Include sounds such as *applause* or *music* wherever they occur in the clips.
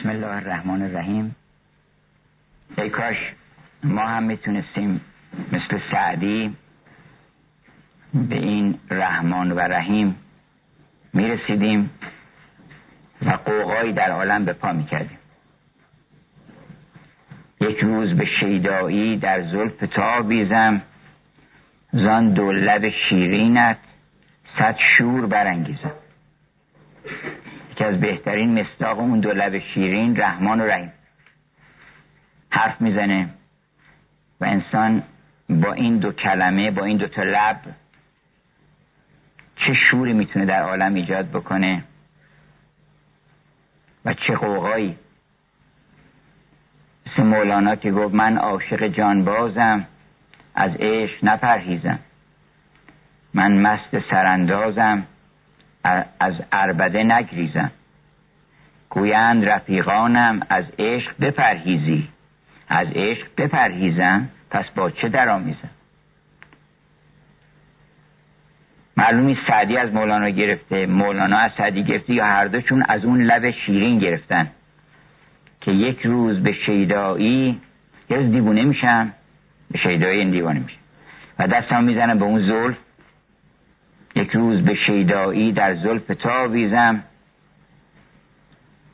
بسم الله الرحمن الرحیم. ای کاش ما هم می‌تونستیم مثل سعدی به این رحمان و رحیم می‌رسیدیم و قوقایی در عالم به پا می‌کردیم. یک روز به شیدایی در زلف تا بیزم زان دو لب شیرینت صد شور برانگیزم. یکی از بهترین مصداق اون دو لب شیرین رحمان و رحیم. حرف می‌زنه و انسان با این دو کلمه با این دو تا لب چه شوری می‌تونه در عالم ایجاد بکنه و چه قوقایی. مثل مولانا که گفت من عاشق جانبازم از عشق نپرهیزم. من مست سراندازم از اربده نگریزم. گویند رفیقانم از عشق بپرهیزی. از عشق بپرهیزم پس با چه درآمیزم؟ معلومی سعدی از مولانا گرفته. مولانا از سعدی گرفته یا هر دوشون از اون لب شیرین گرفتن. که یک روز به شیدایی یه روز دیوونه میشم به شیدایی این دیوانه میشم و دستم می‌زنم به اون زلف. یک روز به شیدایی در زلف تا ویزم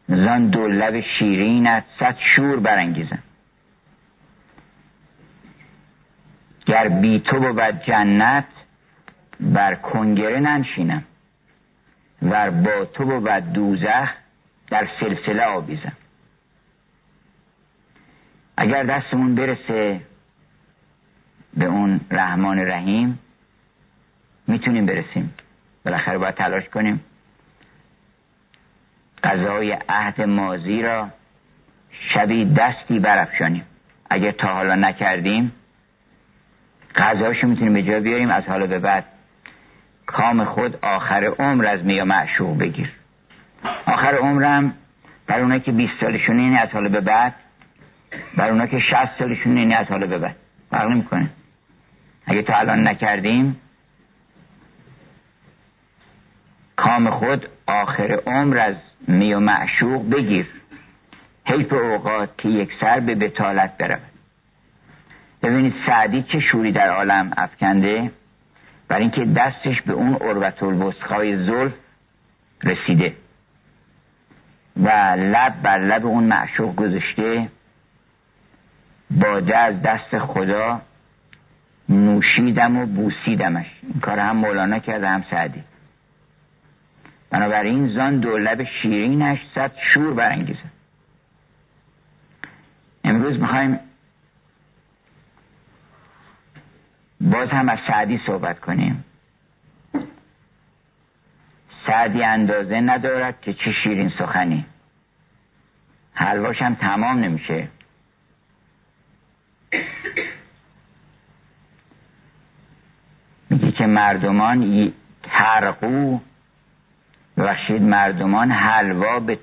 زان دو لب شیرینت صد شور برانگیزم. گر بی تو بود جنت بر کنگره ننشینم. و با تو بود دوزخ در سلسله آبیزم اگر دستمون برسه به اون رحمان رحیم می‌تونیم برسیم. بالاخره باید تلاش کنیم. قضای عهد مازی را شبی دستی برافشانیم. اگر تا حالا نکردیم قضاشو می‌تونیم به جا بیاریم از حالا به بعد کام خود آخر عمر از میا معشوق بگیر. آخر عمرم بر اونا که 20 سالشون اینه از حالا به بعد. بر اونا که 60 سالشون اینه از حالا به بعد. فرق نمی‌کنه. اگه تا الان نکردیم کام خود آخر عمر از می و معشوق بگیر. حیف اوقات که یک سر به بتالت برود. ببینید سعدی چه شوری در عالم افکنده. برای اینکه دستش به اون عروت الوسخای زلف رسیده. و لب بر لب اون معشوق گذاشته. باده از دست خدا نوشیدم و بوسیدمش. این کار هم مولانا کرده هم سعدی. بنابراین زان دو لب شیرینش صد شور برانگیزه امروز می‌خوایم باز هم از سعدی صحبت کنیم. سعدی اندازه ندارد که چه شیرین سخنی. حلواش هم تمام نمیشه. میگه که مردمان ترقو ببخشید مردمان حلوا به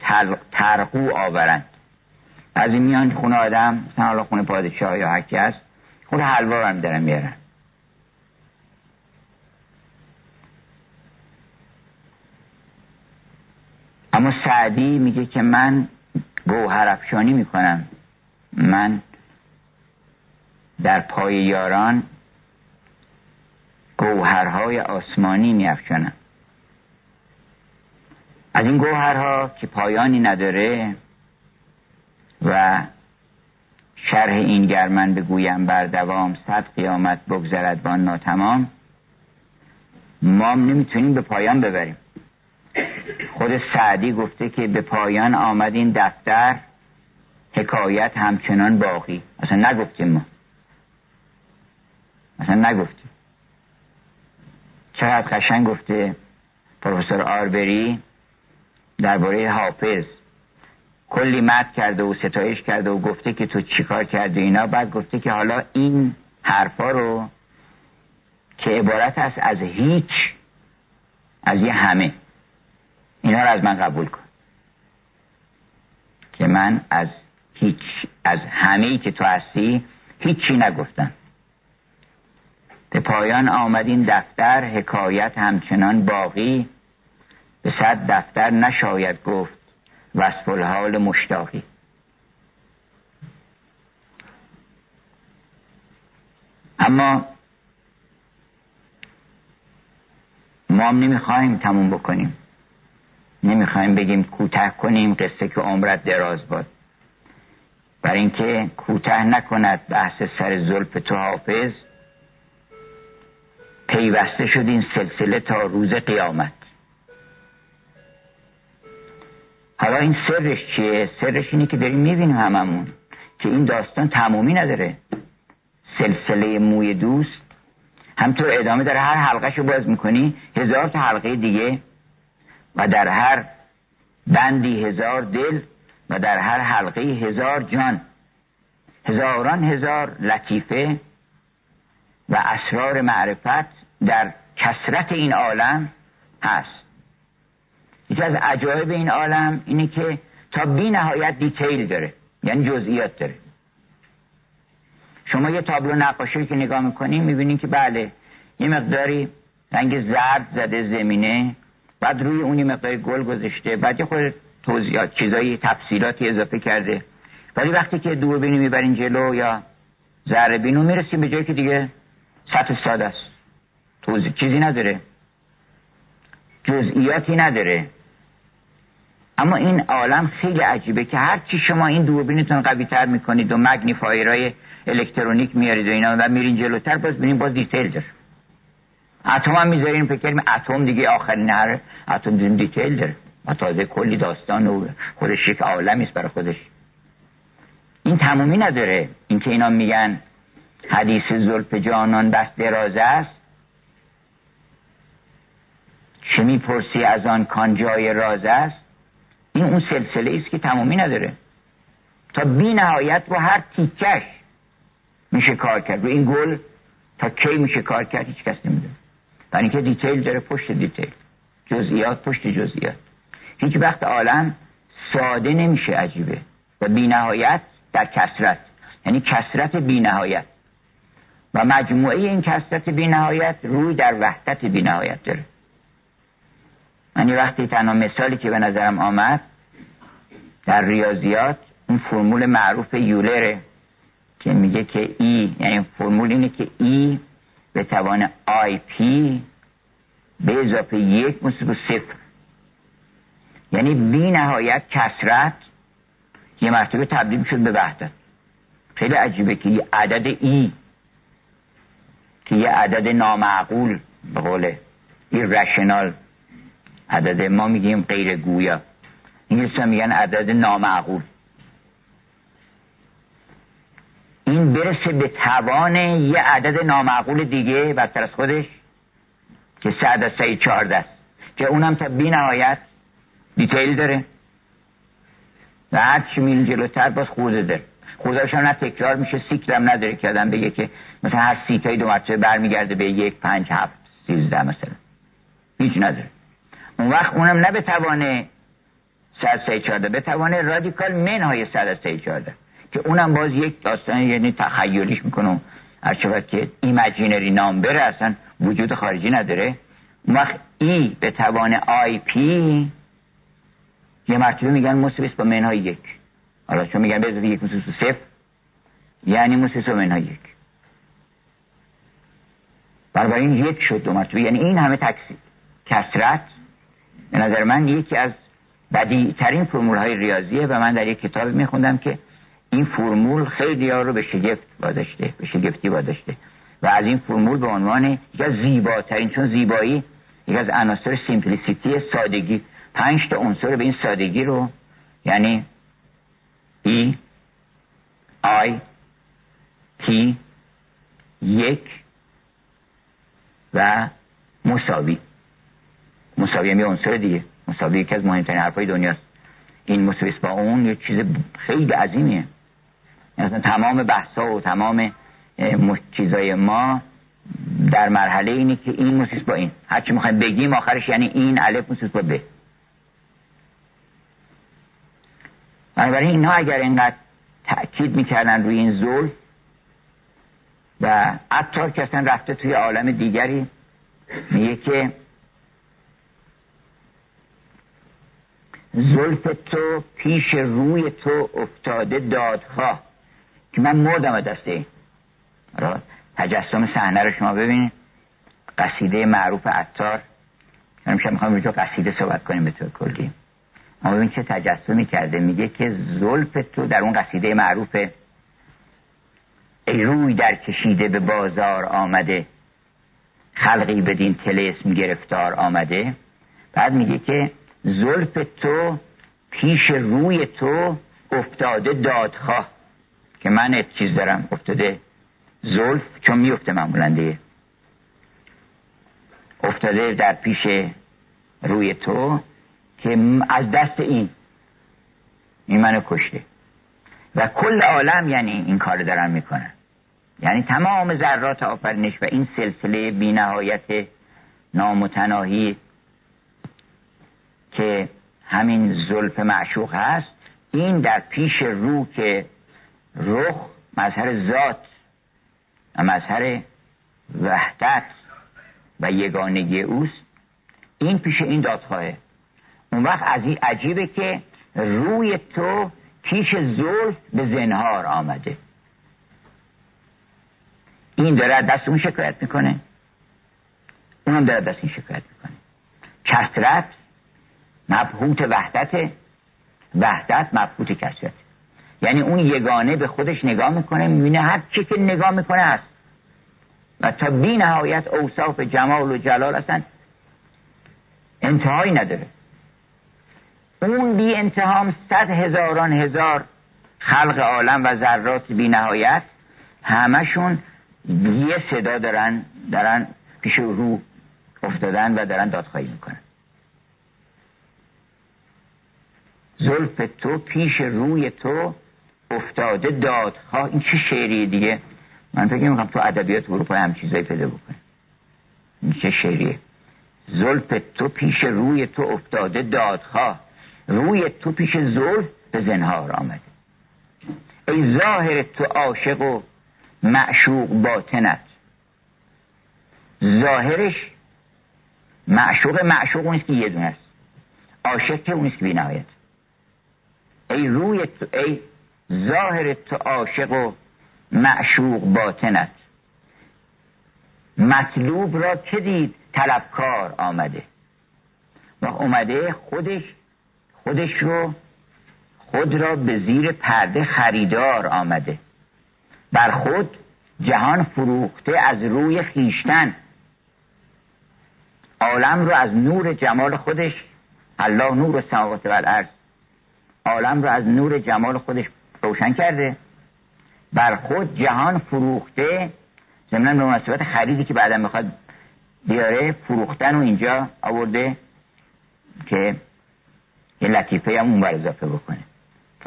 ترقو آورند. از این میان خونه آدم مثلا حالا خونه پادشاه یا هرکی هست خود حلوا هم دارن میارن. اما سعدی میگه که من گوهر افشانی می‌کنم. من در پای یاران گوهرهای آسمانی میافشانم. از این گوهرها که پایانی نداره و شرح این گرمن بگویم بر دوام صد قیامت بگذرد با ناتمام ما نمی‌تونیم به پایان ببریم. خود سعدی گفته که به پایان آمد این دفتر حکایت همچنان باقی. اصلا نگفتیم ما. اصلا نگفتیم. چقدر قشنگ گفته پروفسور آربری. درباره حافظ. کلی مد کرده و ستایش کرده و گفته که تو چیکار کرده اینا. بعد گفته که حالا این حرفا رو که عبارت است از هیچ از یه همه. اینا رو از من قبول کن. که من از هیچ از همه ای که تو هستی هیچی نگفتم. به پایان آمد این دفتر حکایت همچنان باقی. به صد دفتر نشاید گفت وصف الحال مشتاقی. اما ما هم نمی‌خوایم تموم بکنیم. نمی‌خوایم بگیم کوتاه کنیم قصه که عمرت دراز باد. برای اینکه کوتاه نکند بحث سر زلف تو حافظ پیوسته شد این سلسله تا روز قیامت. حالا این سرش چیه؟ سرش اینه که داریم می‌بینیم هممون که این داستان تمومی نداره. سلسله موی دوست. همطور ادامه داره هر حلقه رو باز می‌کنی هزار تا حلقه دیگه. و در هر بندی هزار دل و در هر حلقه هزار جان. هزاران هزار لطیفه و اسرار معرفت در کسرت این عالم هست. یکی از عجایب این عالم اینه که تا بی نهایت دیتیل داره یعنی جزئیات داره. شما یه تابلو نقاشی که نگاه می‌کنیم می‌بینید که بله یه مقداری رنگ زرد زده زمینه بعد روی اونی مقداری گل گذاشته بعد یه خود توضیحات چیزایی تفصیلاتی اضافه کرده. ولی وقتی که دوربینی می‌برین جلو یا ذره بینو می‌رسیم به جایی که دیگه سطح ساده است. توضیح چیزی نداره. جزئیاتی نداره. اما این عالم خیلی عجیبه که هر چی شما این دوربینتون قوی تر می‌کنید و مگنیفایرهای الکترونیک میارید و اینا و میرین جلوتر باز ببینید باز دیتیل داره. اتم هم می‌ذاریم فکر کنیم اتم دیگه آخرین هر اتم دیگه دیتیل داره. و تازه کلی داستان و خودش یک عالمی است برای خودش. این تمومی نداره. اینکه اینا میگن حدیث زلف جانان بس درازه است. چه می‌پرسی از آن کان جای راز است؟ این اون سلسله است که تمومی نداره. تا بی نهایت و هر تیکش میشه کار کرد. و این گل تا کی میشه کار کرد هیچ کس نمی‌دونه. برای اینکه detail داره پشت detail. جزئیات پشت جزئیات. هیچ وقت عالم ساده نمیشه عجیبه. و بی نهایت در کثرت یعنی کثرت بی نهایت. و مجموعه این کثرت بی نهایت روی در وحدت بی نهایت داره. یعنی وقتی تنها مثالی که به نظرم آمد در ریاضیات اون فرمول معروف یولره که میگه که ای یعنی فرمول اینه که ای به توان آی پی به اضافه یک به صفر. یعنی بی نهایت کسرت یه مرتبه تبدیل شد به وحدت. خیلی عجیبه که یه عدد ای که یه عدد نامعقول به قول رشنال عدد ما میگیم غیر گویا. انگلیس میگن عدد نامعقول. این برسه به توان یه عدد نامعقول دیگه بدتر از خودش که سه عدد سه چهارده است. که اونم تا بی نهایت detail داره. و هر چی میری جلوتر باز خرده داره. خرده‌ش هم نه تکرار میشه سیکل هم نداره که آدم بگه که مثلا هر سی تایی دو مرتبه برمیگرده به یک پنج هفت سیزده مثلا. هیچ نداره. اون وقت اونم نه به توان صد سه چارده به توان رادیکال منهای صد سه چارده که اونم باز یک داستان یعنی تخیلیش می‌کنه. از که imaginary نام بره اصلا وجود خارجی نداره. اون وقت e به توان i پی یه مرتبه میگن مثبت با منهای یک. حالا چون میگن به یک مثبت صفر یعنی مثبت با منهای یک. این یک شد دو مرتبه. یعنی این همه تکسی کسرت به نظر من یکی از بدی ترین فرمول های ریاضیه و من در یک کتاب میخوندم که این فرمول خیلی ها رو به شگفت واداشته به شگفتی واداشته. و از این فرمول به عنوان یکی از زیباترین چون زیبایی یکی از عناصر سیمپلیسیتی سادگی. پنج تا عنصر به این سادگی رو یعنی ای آی تی یک و مساوی. مساوی هم یه عنصر دیگه. مساوی یکی از مهمترین حرفای دنیاست. این مساوی با اون یه چیز خیلی عظیمیه. مثلا تمام بحثا و تمام چیزای ما در مرحله اینه که این موسیس با این. هرچی می‌خوایم بگیم آخرش یعنی این الف موسیس با ب بنابراین اینها اگر اینقدر تأکید می‌کردن روی این زول و عطار که اصلا رفته توی عالم دیگری میگه که زلف تو پیش روی تو افتاده دادخواه که من مردم دسته. تجسم صحنه رو شما ببینید. قصیده معروف عطار. میشه می‌خوام رو قصیده صحبت کنیم به طور کلی. اما ببین چه تجسمی کرده. میگه که زلف تو در اون قصیده معروف ای روی در کشیده به بازار آمده. خلقی بدین تلسم گرفتار آمده. بعد میگه که زلف تو پیش روی تو افتاده دادخواه. که من چیز دارم افتاده. زلف چون میفته معمولا افتاده در پیش روی تو که از دست این. این منو کشته. و کل عالم یعنی این کار دارن می‌کنن. یعنی تمام ذرات آفرینش و این سلسله بینهایت نامتناهی که همین زلف معشوق هست این در پیش رو که رخ مظهر ذات و مظهر وحدت و یگانگی اوست این پیش این دادخواهه. اون وقت از این عجیبه که روی تو پیش زلف به زنهار آمده. این داره دست اون شکایت می‌کنه. اونم داره دست این شکایت می‌کنه. کسرت مبهوت وحدت وحدت مبهوت کسرت یعنی اون یگانه به خودش نگاه می‌کنه می‌بینه هر چی که نگاه می‌کنه هست. و تا بی نهایت اوصاف جمال و جلال هستن انتهایی نداره. اون بی انتهام صد هزاران هزار خلق عالم و ذرات بی نهایت همشون یه صدا دارن دارن پیش رو افتادن و دارن دادخواهی می‌کنن. زلف تو پیش روی تو افتاده دادخواه این چه شعری دیگه؟ من فکر می‌کنم تو ادبیات اروپا هم چیزایی پیدا بکنه این چه شعریه؟ زلف تو پیش روی تو افتاده دادخواه روی تو پیش زلف به زنهار آمده. ای ظاهر تو عاشق و معشوق باطنت. ظاهرش معشوق معشوق اونیست که یه دونه است. عاشق که اونیست که بینهایت. ای روی تو ای ظاهر تو عاشق و معشوق باطنت. مطلوب را که دید طلبکار آمده؟ و اومده خودش خودش رو خود را به زیر پرده خریدار آمده. بر خود جهان فروخته از روی خیشتن عالم رو از نور جمال خودش الله نور سماوات و الارض عالم رو از نور جمال خودش روشن کرده. بر خود جهان فروخته. ضمن به مناسبت خریدی که بعدا می‌خواد بیاره فروختن و اینجا آورده که یه لطیفه هم اون اضافه بکنه.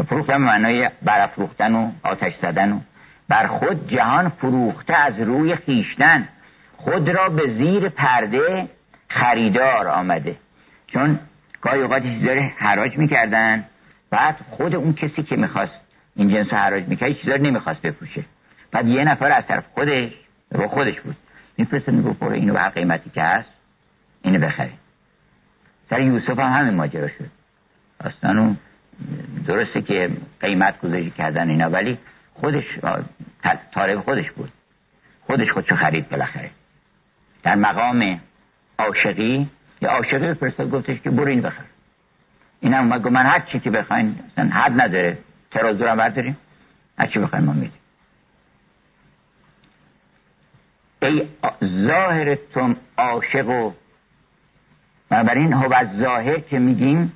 فروختن معنای برافروختن و آتش زدن و بر خود جهان فروخته از روی خیشتن خود را به زیر پرده خریدار آمده. چون گاهی اوقات چیزا حراج می‌کردن. بعد خود اون کسی که می‌خواست این جنس حراج می‌کرد چیزا نمی‌خواست بپوشه بعد یه نفر از طرف خودش رو خودش بود. میفرسته می‌گفت برو اینو به هر قیمتی که هست اینو بخری سر یوسف هم همین ماجرا شد. اصلا درسته که قیمت گذاری کردن اینا ولی خودش طالب خودش بود. خودش خودشو خرید بالاخره. در مقام عاشقی یا عاشقی فرستاد گفتش که برو این بخر. این هم اومد من هر چی که بخواین اصلا حد نداره. ترازو رو برداریم؟ هر چی بخواین ما میدیم. ای ظاهر تو عاشق و بنابراین هو ظاهر که میگیم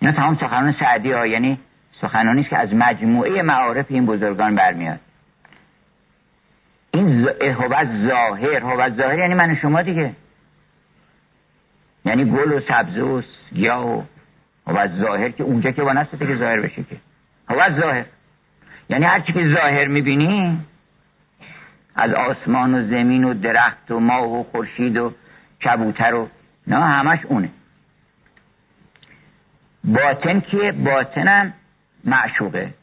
اینا تمام سخنان سعدی ها یعنی سخنانی است که از مجموعه معارف این بزرگان برمیاد. این هوت ظاهر هوت ظاهر یعنی من شما دیگه. یعنی گل و سبزه و گیاه و هوت ظاهر که اونجا که با نسته که ظاهر بشه که. هوت ظاهر. یعنی هر چی که ظاهر می‌بینی از آسمان و زمین و درخت و ماه و خورشید و کبوتر و نه همش اونه. باطن که باطنم معشوقه.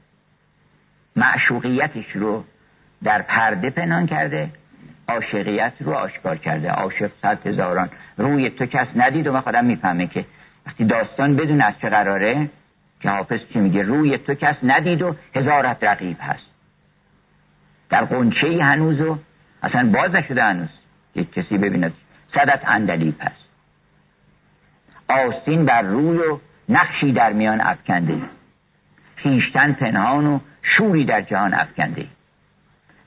معشوقیتش رو در پرده پنهان کرده عاشقیت رو آشکار کرده. عاشق صد هزاران. روی تو کس ندید و من خودم می‌فهمه که وقتی داستان بدون از چه قراره که حافظ چی میگه روی تو کس ندید و هزارت رقیب هست. در قنچه هنوز و اصلا باز نشده هنوز یک کسی ببیند صدت اندلیب هست. آستین بر روی و نقشی در میان افکنده. خیشتن پنهان و شوری در جهان افکنده.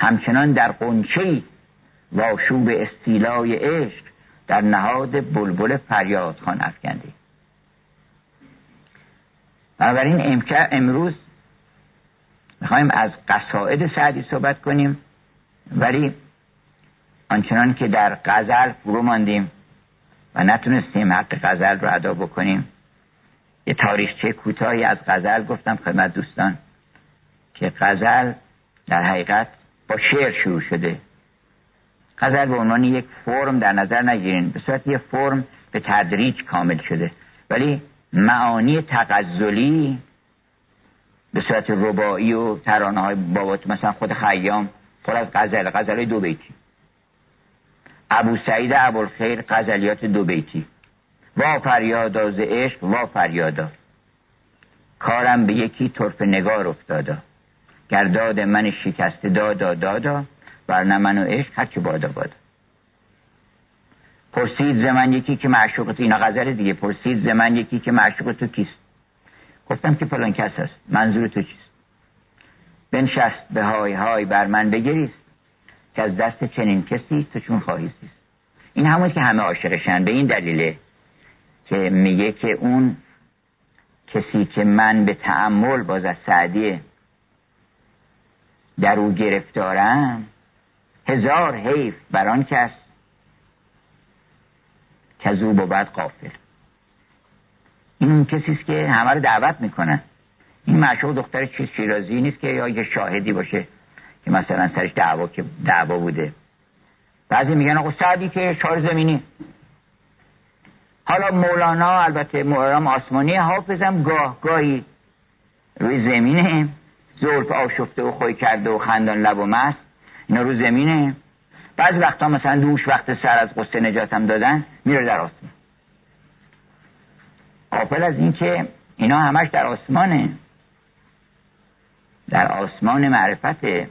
همچنان در قنچه و شوب استیلای عشق در نهاد بلبل فریاد خان افکنده. بنابراین امروز می‌خوایم از قصائد سعدی صحبت کنیم ولی آنچنان که در غزل فرو ماندیم و نتونستیم حق غزل رو ادا بکنیم. یه تاریخچه کوتاهی از غزل گفتم خدمت دوستان که غزل در حقیقت با شعر شروع شده. غزل به عنوان یک فرم در نظر نگیرین. به صورت یک فرم به تدریج کامل شده. ولی معانی تغزلی به صورت ربایی و ترانه های بابات مثلا خود خیام پر از غزل غزل دو بیتی. ابو سعید ابوالخیر غزلیات دو بیتی. وا فریادا ز عشق وا فریادا. کارم به یکی طرف نگار افتادا. گرداد من شکسته دادا دادا ورنه من و عشق هرچی بادا بادا. پرسید زمن یکی که معشوق تو اینا غزل دیگه. پرسید زمن یکی که معشوق تو کیست؟ گفتم که فلان کس هست. منظور تو چیست؟ بنشست به های های بر من بگریست. که از دست چنین کسی تو چون خواهیستیست این همون که همه عاشقشن. به این دلیله که میگه که اون کسی که من به تعمل باز از سعدیه در او گرفتارم هزار حیف بر آن کس که او بود قافل. این کسی است که همه رو دعوت می‌کنه. این معشوق دختر چیز شیرازی نیست که یا یه شاهدی باشه که مثلا سرش دعوا که دعوا بوده. بعضی میگن آقا سعدی که شار زمینی. حالا مولانا البته محرم آسمانی حافظم گاه گاهی روی زمینه. زلف آشفته و خوی کرده و خندان لب و مست اینا رو زمینه. بعض وقتا مثلا دوش وقت سر از قصه نجاتم دادن. میره در آسمان. قافل از اینکه اینا همش در آسمانه. در آسمان معرفته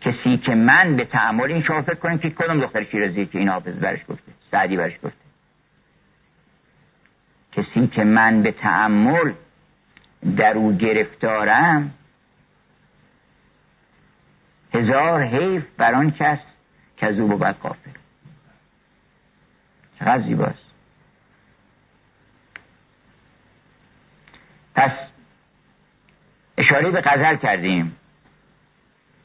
کسی که من به تعمل این شما فکر کنیم که کدوم دختر شیرازی که این حافظ برش گفته سعدی برش گفته. کسی که من به تعمل در او گرفتارم هزار حیف بر آن کس که از او بود چقدر زیباست. پس اشاره به غزل کردیم.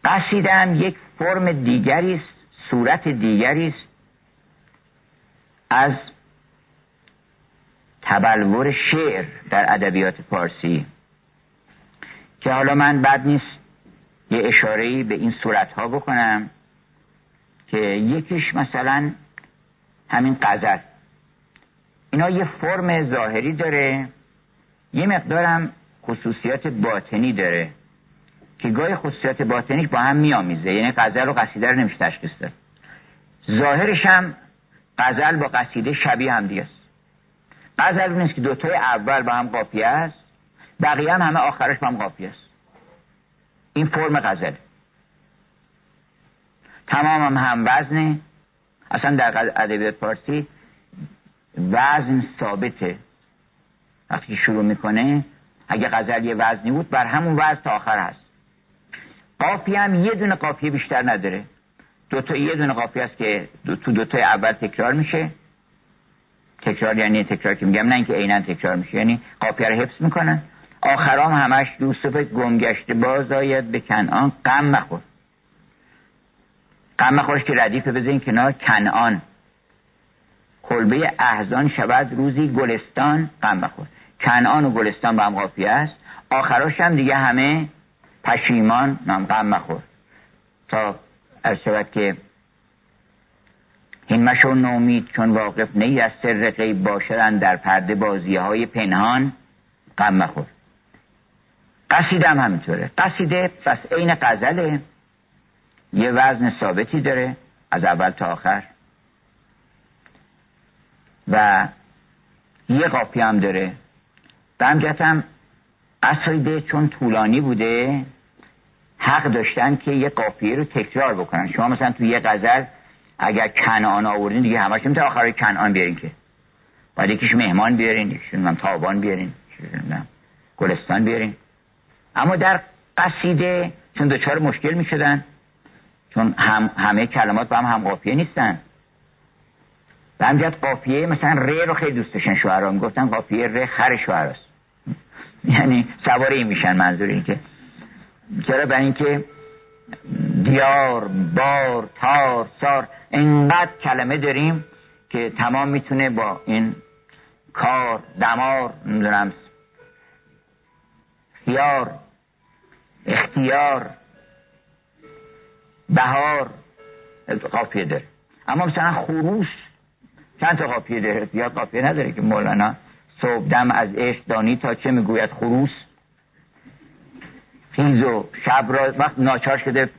قصیدم یک فرم دیگری است صورت دیگری است. از تبلور شعر در ادبیات فارسی که حالا من بد نیست یه اشارهی به این صورت ها بکنم که یکیش مثلا همین قذر اینا یه فرم ظاهری داره یه مقدارم خصوصیات باطنی داره که گاهی خصوصیات باطنیش با هم میآمیزه یعنی غزل و قصیده رو نمیشه تشخیص داد. ظاهرش هم غزل با قصیده شبیه هم دیگه است. غزل نیست که دوتای اول با هم قافیه است بقیه هم همه آخرش با هم قافیه است. این فرم غزل تمام هم هم وزنه اصلا در ادبیات فارسی وزن ثابته. وقتی شروع می‌کنه اگه غزل یه وزنی بود بر همون وزن تا آخر هست. قافیه هم یه دونه قافیه بیشتر نداره. دو تا یه دونه قافیه است که دو تو دو تای اول تکرار میشه. تکرار یعنی تکرار که میگم نه اینکه عینا تکرار میشه یعنی قافیه رو حفظ می‌کنن. آخرام همش یوسف گمگشته باز آید به کنعان غم مخور. غم مخورش که ردیفه بزنین کنار کنعان. کلبه احزان شود روزی گلستان غم مخور کنعان و گلستان با هم قافیه است. آخراش هم دیگه همه پشیمان نام غم مخور تا از شود که این مشو نومید چون واقف نی از سر غیب باشدن در پرده بازی های پنهان غم مخور قصیده هم همینطوره. قصیده پس عین قزله. یه وزن ثابتی داره از اول تا آخر. و یه قافیه هم داره. به همجهت قصیده چون طولانی بوده حق داشتن که یه قافیه رو تکرار بکنن. شما مثلا تو یه غزل اگر کنعان آوردین دیگه همش تا آخر کنعان بیارین که. باید یکیش مهمان بیارین یکیش تابان بیارین گلستان بیارین. اما در قصیده چون دچار مشکل می شدن چون هم همه کلمات با هم هم قافیه نیستن. به همجد قافیه مثلا ر رو خیلی دوست داشتن شوهرها می‌گفتن قافیه ر خر شوهراست *laughs* یعنی سواره این میشن منظور این که چرا؟ برای اینکه دیار بار تار سار اینقدر کلمه داریم که تمام می‌تونه با این کار دمار نمی‌دونم خیار اختیار بهار. قافیه داره. اما مثلا خروس چند تا قافیه داره؟ زیاد قافیه نداره که مولانا. صبح دم از عشق دانی تا چه می‌گوید خروس خیز و شب را وقت ناچار شده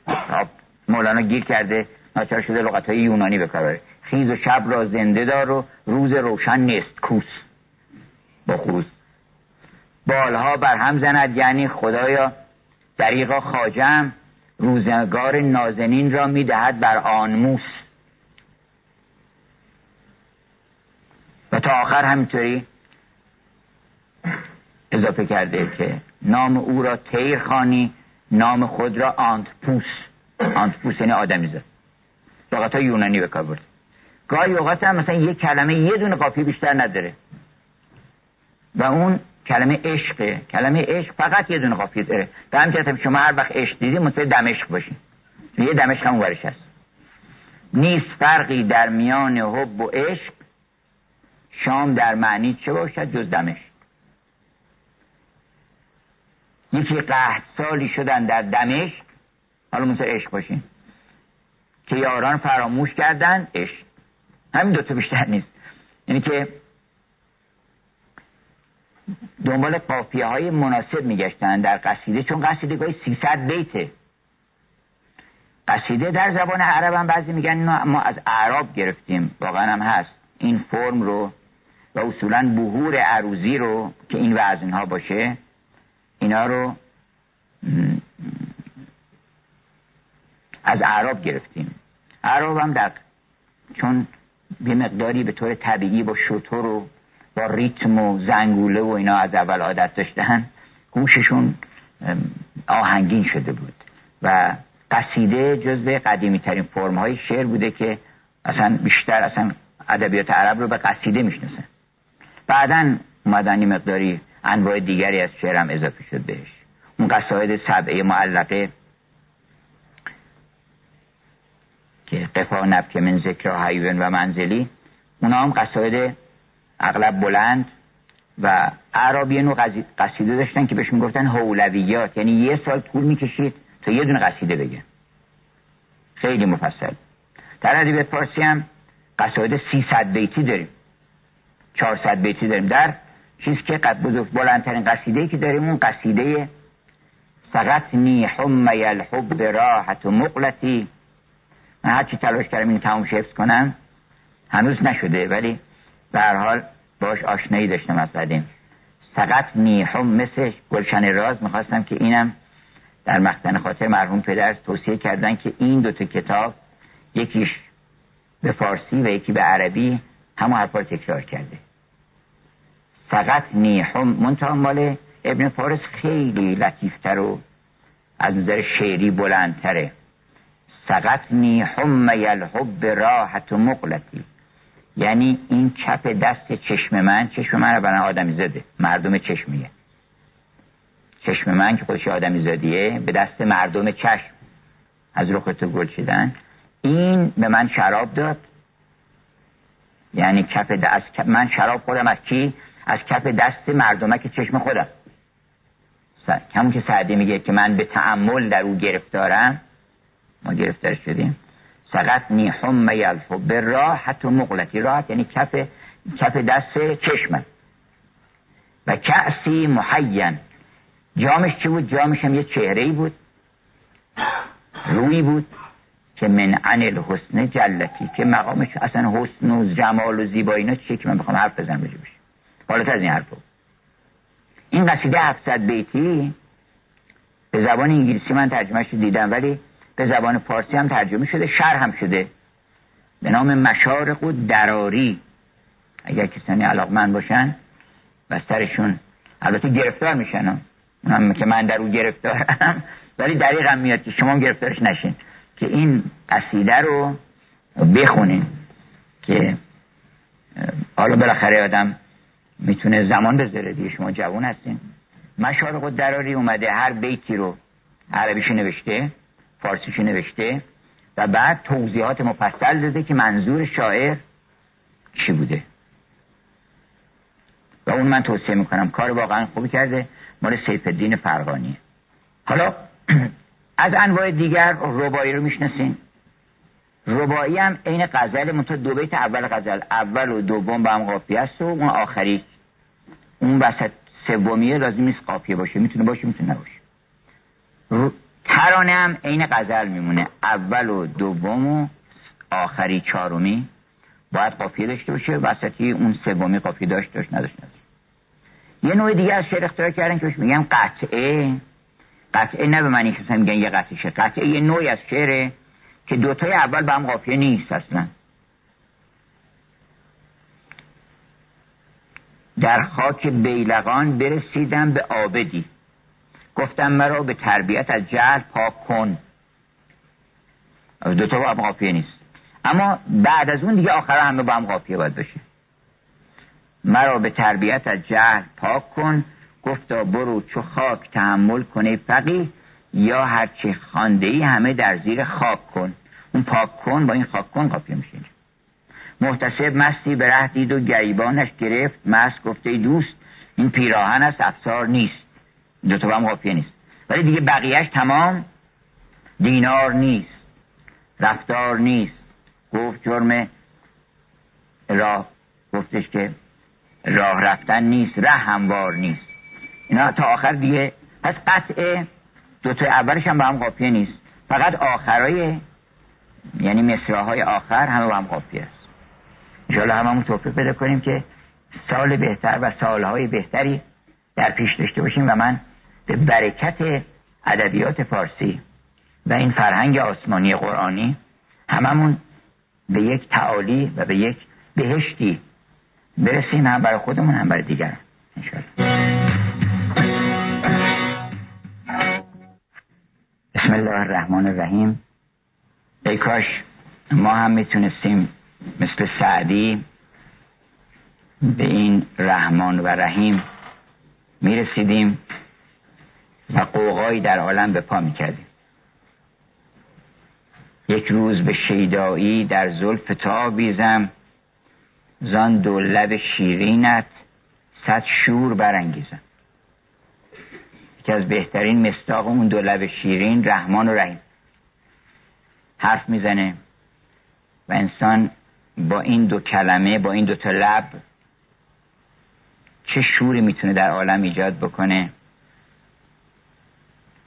مولانا گیر کرده. ناچار شده لغت های یونانی بکاره خیز و شب را زنده دار و روز روشن نیست. کوس. با خروس. بالها بر هم زند. یعنی خدایا دریقا خاجم روزگار نازنین را می‌دهد بر آنموس و تا آخر همینطوری اضافه کرده که نام او را تیر خانی نام خود را آنتپوس آنتپوس یعنی آدمی زد لغت یونانی بکار برد. گاهی اوقات هم مثلا یک کلمه یه دونه قافیه بیشتر نداره. و اون کلمه عشقه. کلمه عشق فقط یه دونه قافیه داره. به همین شما هر وقت عشق دیدی مثل دمشق باشین. یه دمشق هم ورش هست. نیست فرقی در میان حب و عشق. شام در معنی چه باشد جز دمشق؟ یکی قهد سالی شدن در دمشق حالا مثل عشق باشین. که یاران فراموش کردن عشق. همین دوتا بیشتر نیست. یعنی که دنبال قافیه های مناسب میگشتن در قصیده چون قصیده گاهی 300 بیته. قصیده در زبان عرب هم بعضی میگن ما از عرب گرفتیم. واقعا هم هست. این فرم رو و اصولا بهور عروزی رو که این وزن ها باشه اینا رو از عرب گرفتیم. عرب هم در چون به مقداری به طور طبیعی با شطور و با ریتم و زنگوله و اینا از اول عادت داشتن گوششون آهنگین شده بود و قصیده جزو قدیمی ترین فرم های شعر بوده که اصلا بیشتر اصلا ادبیات عرب رو به قصیده می‌شناسن. بعدا اومدن مقداری انواع دیگری از شعر هم اضافه شد بهش. اون قصاید سبعه معلقه که قفا نبک من ذکر و منزلی اونا هم قصاید اغلب بلند و عربی قصیده داشتن که بهش می‌گفتن هولویات. یعنی یه سال طول می‌کشید تا یه دونه قصیده بگه خیلی مفصل. در ادبیات فارسی هم قصاید 300 بیتی داریم. 400 بیتی داریم. در چیز که قد بزرگ بلندترین قصیده که داریم اون قصیده فقط نی حمی الحب راحت و مقلتی. من هرچی تلاش کردم این تمام حفظ کنم هنوز نشده ولی به حال باش آشنایی داشتم از قدیم فقط نیحم مثل گلشن راز می‌خواستم که اینم در مختن خاطر مرحوم پدر توصیه کردن که این دوتا کتاب یکیش به فارسی و یکی به عربی همه حرفا تکرار کرده. فقط نیحم منتها مال ابن فارس خیلی لطیفتر و از نظر شعری بلندتره. فقط نیحم یلحب راحت و مقلتی. یعنی این کف دست چشم من چشم من رو برای آدمی زده. مردم چشمیه. چشم من که خودش آدمی زدیه به دست مردم چشم. از رخ تو گل شدن این به من شراب داد. یعنی کف دست من شراب خودم از کی؟ از کف دست مردمک چشم خودم. همون که سعدی میگه که من به تعمل در او گرفتارم. ما گرفتار شدیم. فقط نیحم یلفو به راحت و مغلطی راحت یعنی کف, کف دست چشمه و کعسی محین. جامش چی بود؟ جامش هم یه چهره بود. روی بود که من عن الحسن جلتی که مقامش اصلا حسن و جمال و زیبایی اینا چیه که من بخوام حرف بزنم بشه بالاتر از این حرف این قصیده 700 بیتی به زبان انگلیسی من ترجمهش دیدم ولی به زبان فارسی هم ترجمه شده شر هم شده. به نام مشارق و دراری. اگر کسانی علاقمند باشن و سرشون البته گرفتار میشن. هم که من در او گرفتارم ولی دریغم میاد که شما گرفتارش نشین. که این قصیده رو بخونین که حالا بالاخره آدم می‌تونه زمان بذاره دیگه شما جوان هستین. مشارق و دراری اومده هر بیتی رو عربیشو نوشته. فارسیشو نوشته و بعد توضیحات مفصل داده که منظور شاعر چی بوده. و اون من توصیه می‌کنم کار واقعا خوبی کرده مال سیف الدین فرغانیه حالا *clears throat* از انواع دیگر ربایی رو می‌شناسین. ربایی هم عین غزل منتها دو بیت اول غزل اول و دوم با هم قافیه است و اون آخری. اون وسط سومیه لازم نیست قافیه باشه می‌تونه باشه می‌تونه نباشه. ترانه هم عین غزل میمونه. اول و دوم و آخری چهارمی. باید قافیه داشته باشه. وسطی اون سومی قافیه داشت داشت نداشت نداشت. یه نوع دیگه از شعر اختراع کردن که میگم قطعه. قطعه نه به معنی که میگن یه قطعه قطعه یه نوعی از شعره که دوتای اول به هم قافیه نیست اصلا. در خاک بیلقان برسیدم به آبدی. گفتم مرا به تربیت از جهل پاک کن. دوتا با هم قافیه نیست. اما بعد از اون دیگه آخرا همه با هم قافیه باید بشه مرا به تربیت از جهل پاک کن. گفتا برو چو خاک تحمل کنه فقیه یا هرچه خانده ای همه در زیر خاک کن. اون پاک کن با این خاک کن قافیه میشه محتسب مستی به ره دید و گریبانش گرفت. مست گفته دوست این پیراهن است افسار نیست. دو تا هم قافیه نیست. ولی دیگه بقیهش تمام دینار نیست. رفتار نیست. گفت جرم راه. گفتش که راه رفتن نیست ره هموار نیست. اینا تا آخر دیگه پس قطعه دو تا اولش هم با هم قافیه نیست. فقط آخرای یعنی مصراهای آخر همه با هم قافیه است. انشاءالله هممون توفیق پیدا کنیم که سال بهتر و سالهای بهتری در پیش داشته باشیم و من به برکت ادبیات فارسی و این فرهنگ آسمانی قرآنی هممون به یک تعالی و به یک بهشتی برسیم هم برای خودمون هم برای دیگران. بسم الله الرحمن الرحیم. ای کاش ما هم می‌تونستیم مثل سعدی به این رحمان و رحیم می‌رسیدیم. و قوقایی در عالم به پا می‌کردیم. یک روز به شیدایی در زلف تا بیزم زان دو لب شیرینت صد شور برانگیزم. یکی از بهترین مستاق اون دو لب شیرین رحمان و رحیم. حرف می‌زنه و انسان با این دو کلمه با این دو تا لب چه شوری می‌تونه در عالم ایجاد بکنه؟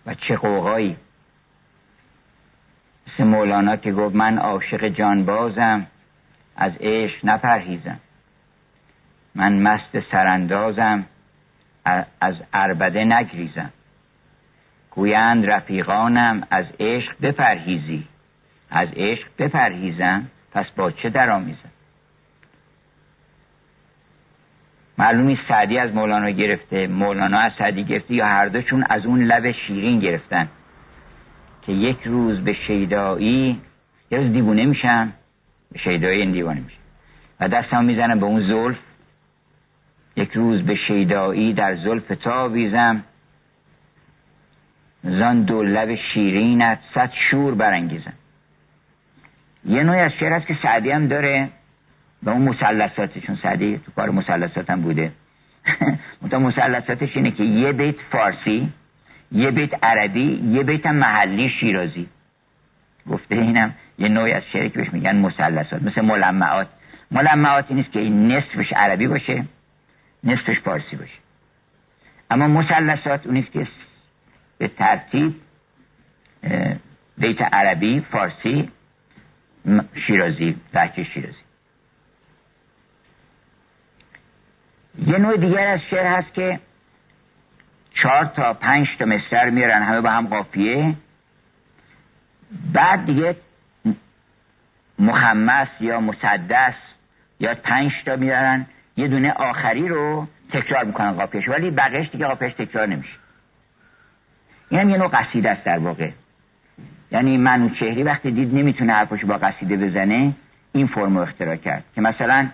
و چه قوقایی. مثل مولانا که گفت من عاشق جانبازم از عشق نپرهیزم. من مست سراندازم از اربده نگریزم. گویند رفیقانم از عشق بپرهیزی. از عشق بپرهیزم پس با چه درآمیزم؟ معلومی سعدی از مولانا گرفته مولانا از سعدی گرفته یا هر دوشون از اون لب شیرین گرفتن که یک روز به شیدایی یه روز دیوونه میشن به شیدایی این دیوانه میشه. و دستم می‌زنم به اون زلف. یک روز به شیدایی در زلف تا بیزم. زان دو لب شیرینت صد شور برانگیزم. یه نوعی از شعر هست که سعدی هم داره. به اون مسلساتشون سعدی تو کار مسلسات هم بوده. *laughs* منتها مسلساتش اینه که یه بیت فارسی یه بیت عربی یه بیت هم محلی شیرازی. گفته اینم یه نوعی از شعری که بهش میگن مسلسات مثل ملمعات. ملمعاتی نیست که این نصفش عربی باشه نصفش فارسی باشه. اما مسلسات اونیست که به ترتیب بیت عربی فارسی شیرازی بحکه شیرازی. یه نوع دیگر از شعر هست که چهار تا پنج تا مصرع میارن همه با هم قافیه. بعد دیگه مخمس یا مسدس یا پنج تا میارن. یه دونه آخری رو تکرار می‌کنن قافیش ولی بقیهش دیگه قافیش تکرار نمیشه. این هم یه نوع قصیده است در واقع. یعنی منوچهری وقتی دید نمی‌تونه حرفش با قصیده بزنه این فرمو اختراع کرد که مثلا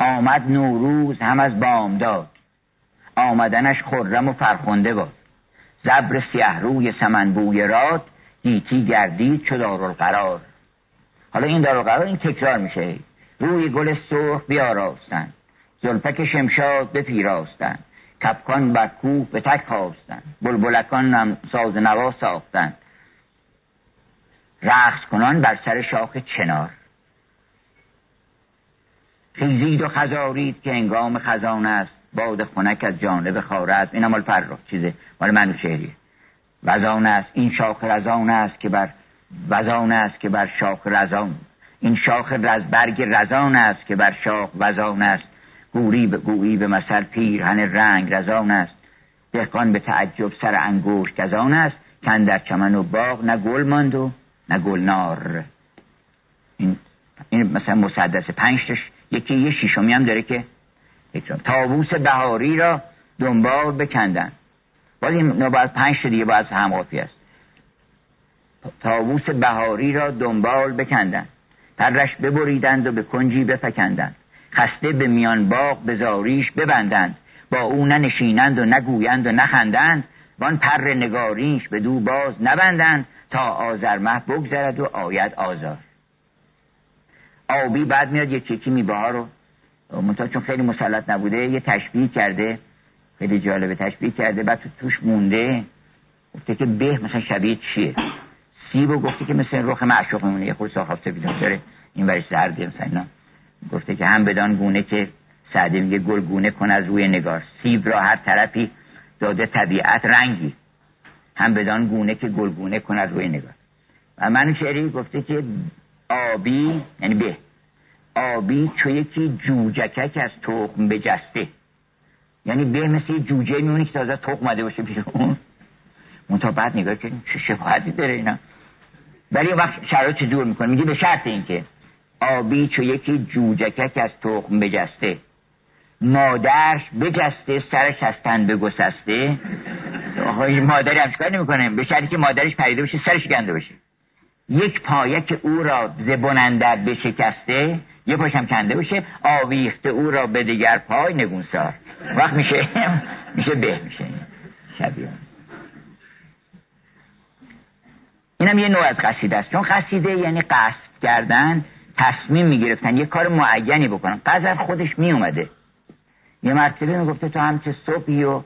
آمد نوروز هم از بامداد آمدنش خرم و فرخنده باد. زبر سیه روی سمنبوی راد گیتی گردید چو دارالقرار. حالا این دارالقرار این تکرار میشه. روی گل سرخ بیاراستن. زلفک شمشاد بپیراستن کپکان بر کوه به تک خواستن بلبلکان هم ساز نوا ساختن. رقص کنان بر سر شاخ چنار. خیزید و خزارید که انگام خزان است باد خنک از جانب خاره است. این مال فرخ چیزه. مال منو شهریه. وزان است. این شاخ رزان است که بر وزان است که بر شاخ رزان. این شاخ رز برگ رزان است که بر شاخ وزان است. گوری به گویی به مثل پیرهن رنگ رزان است. دهقان به تعجب سر انگشت گزان است کن در چمن و باغ نه گل ماند و نه گلنار. این این مثلا مسدس پنجتش. یکی یه شیشمی هم داره که تابوس بهاری را دنبال بکندن. باز این باید پنج دیگه باید همقافی است. تابوس بهاری را دنبال بکندن. پرش ببریدند و به کنجی بفکندند. خسته به میان باغ به زاریش ببندند. با او ننشینند و نگویند و نخندند. وان پر نگاریش به دو باز نبندند تا آزرمه بگذرد و آید آزار. آبی بعد میاد یه چکی میبه رو. منتها چون خیلی مسلط نبوده یه تشبیه کرده. خیلی جالبه تشبیه کرده بعد توش مونده. گفته که به مثلا شبیه چیه؟ سیب و گفته که مثل رخ معشوق میمونه. یه خود ساخافته بیدون داره. این ورش زرده مثلا اینا. گفته که هم بدان گونه که سعده میگه گلگونه کن از روی نگار. سیب را هر طرفی داده طبیعت رنگی. هم بدان گونه که گلگونه کن از روی نگار. و من شعری گفته که آبی یعنی به. آبی چو یکی جوجکک از تخم بجسته. یعنی به مثل جوجه میمونه که تازه تخم مده باشه بیرون. منتها بعد نگاه که چه شفاعتی داره اینا. ولی وقت شرایط دور می‌کنه؟ میگه به شرط اینکه آبی چو یکی جوجکک از تخم بجسته. مادرش بجسته سرش از تن بگسسته. آقای مادری هم نمی نمی‌کنه؟ به شرطی که مادرش پریده باشه سرش گنده باشه. یک پایک او را زبنندر بشکسته یه پاشم کنده باشه آویخته او را به دیگر پای نگونسار وقت میشه؟ *laughs* میشه به میشه. شبیه. اینم یه نوع از قصیده است. چون قصیده یعنی قصد کردن تصمیم می‌گرفتن یه کار معینی بکنن. قذر خودش میومده یه مرتبه می‌گفته تو همچه صبحی و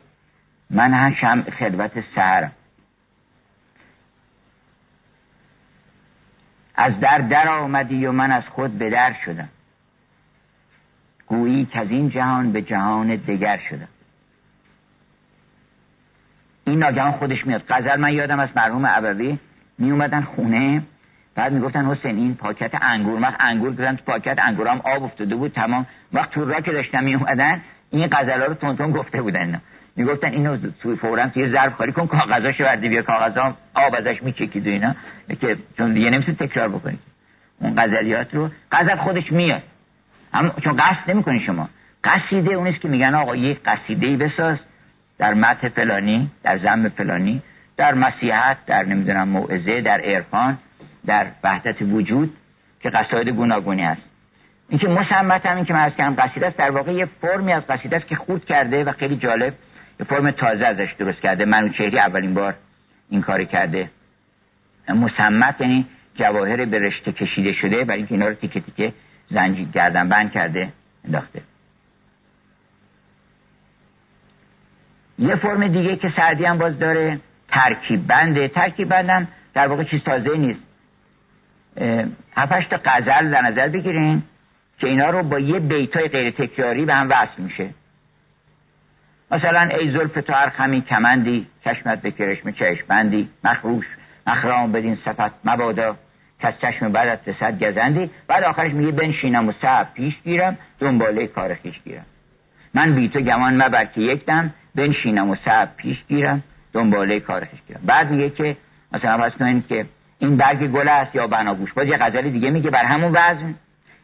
من هم شم خدمت سهرم. از در در آمدی و من از خود به در شدم. گویی که از این جهان به جهان دگر شدم. این ناگهان خودش میاد. قذر من یادم از مرحوم عبوی می اومدن خونه بعد می‌گفتن حسین این پاکت انگور. وقت انگور گذاشتن تو پاکت انگورام آب افتاده بود تمام. وقت تو را که داشتن می اومدن این غزلا رو تون گفته بودن. می‌گفتن اینو فورا توی ظرف خالی کن کاغذاشو بردی بیا کاغذا آب ازش میچکید و اینا. که چون دیگه نمیشه تکرار بکنید اون غزلیات رو غزل خودش میاد. هم چون قصد نمی‌کنی شما. قصیده اونیست که میگن آقا یک قصیده ای بساز در متن فلانی در ذم فلانی در مسیحت در نمی‌دونم موعظه در عرفان در وحدت وجود که قصاید گوناگونی هست. این که مسمت هم این که من از کردم قصیده است. در واقع یه فرمی از قصیده است که خود کرده و خیلی جالب. یه فرم تازه ازش درست کرده. منوچهری اولین بار این کاری کرده. مسمت یعنی جواهر به رشته کشیده شده برای اینکه اینا رو تیکه تیکه زنجیر گردن بند کرده انداخته. یه فرم دیگه که سعدی هم باز داره ترکیب بنده. ترکیب بندم در واقع چیز تازه نیست. هفتش تا غزل در نظر بگیرین که اینا رو با یه بیتای غیر تکراری به هم وصل میشه. مثلا ای زلف تو هر خمی کمندی چشمت به کرشم چشمندی مخروش مخرام بدین صفت مبادا از چشم بعدت رسد گزندی. بعد آخرش میگه بنشینم و سب پیش گیرم دنباله کار خیش گیرم. من بی تو گمان مبر که یک دم بنشینم و سب پیش گیرم دنباله کار خیش گیرم. بعد میگه که مثلا فرض کنید که این برگ گل است یا بناگوش. باز یه غزل دیگه میگه بر همون وزن.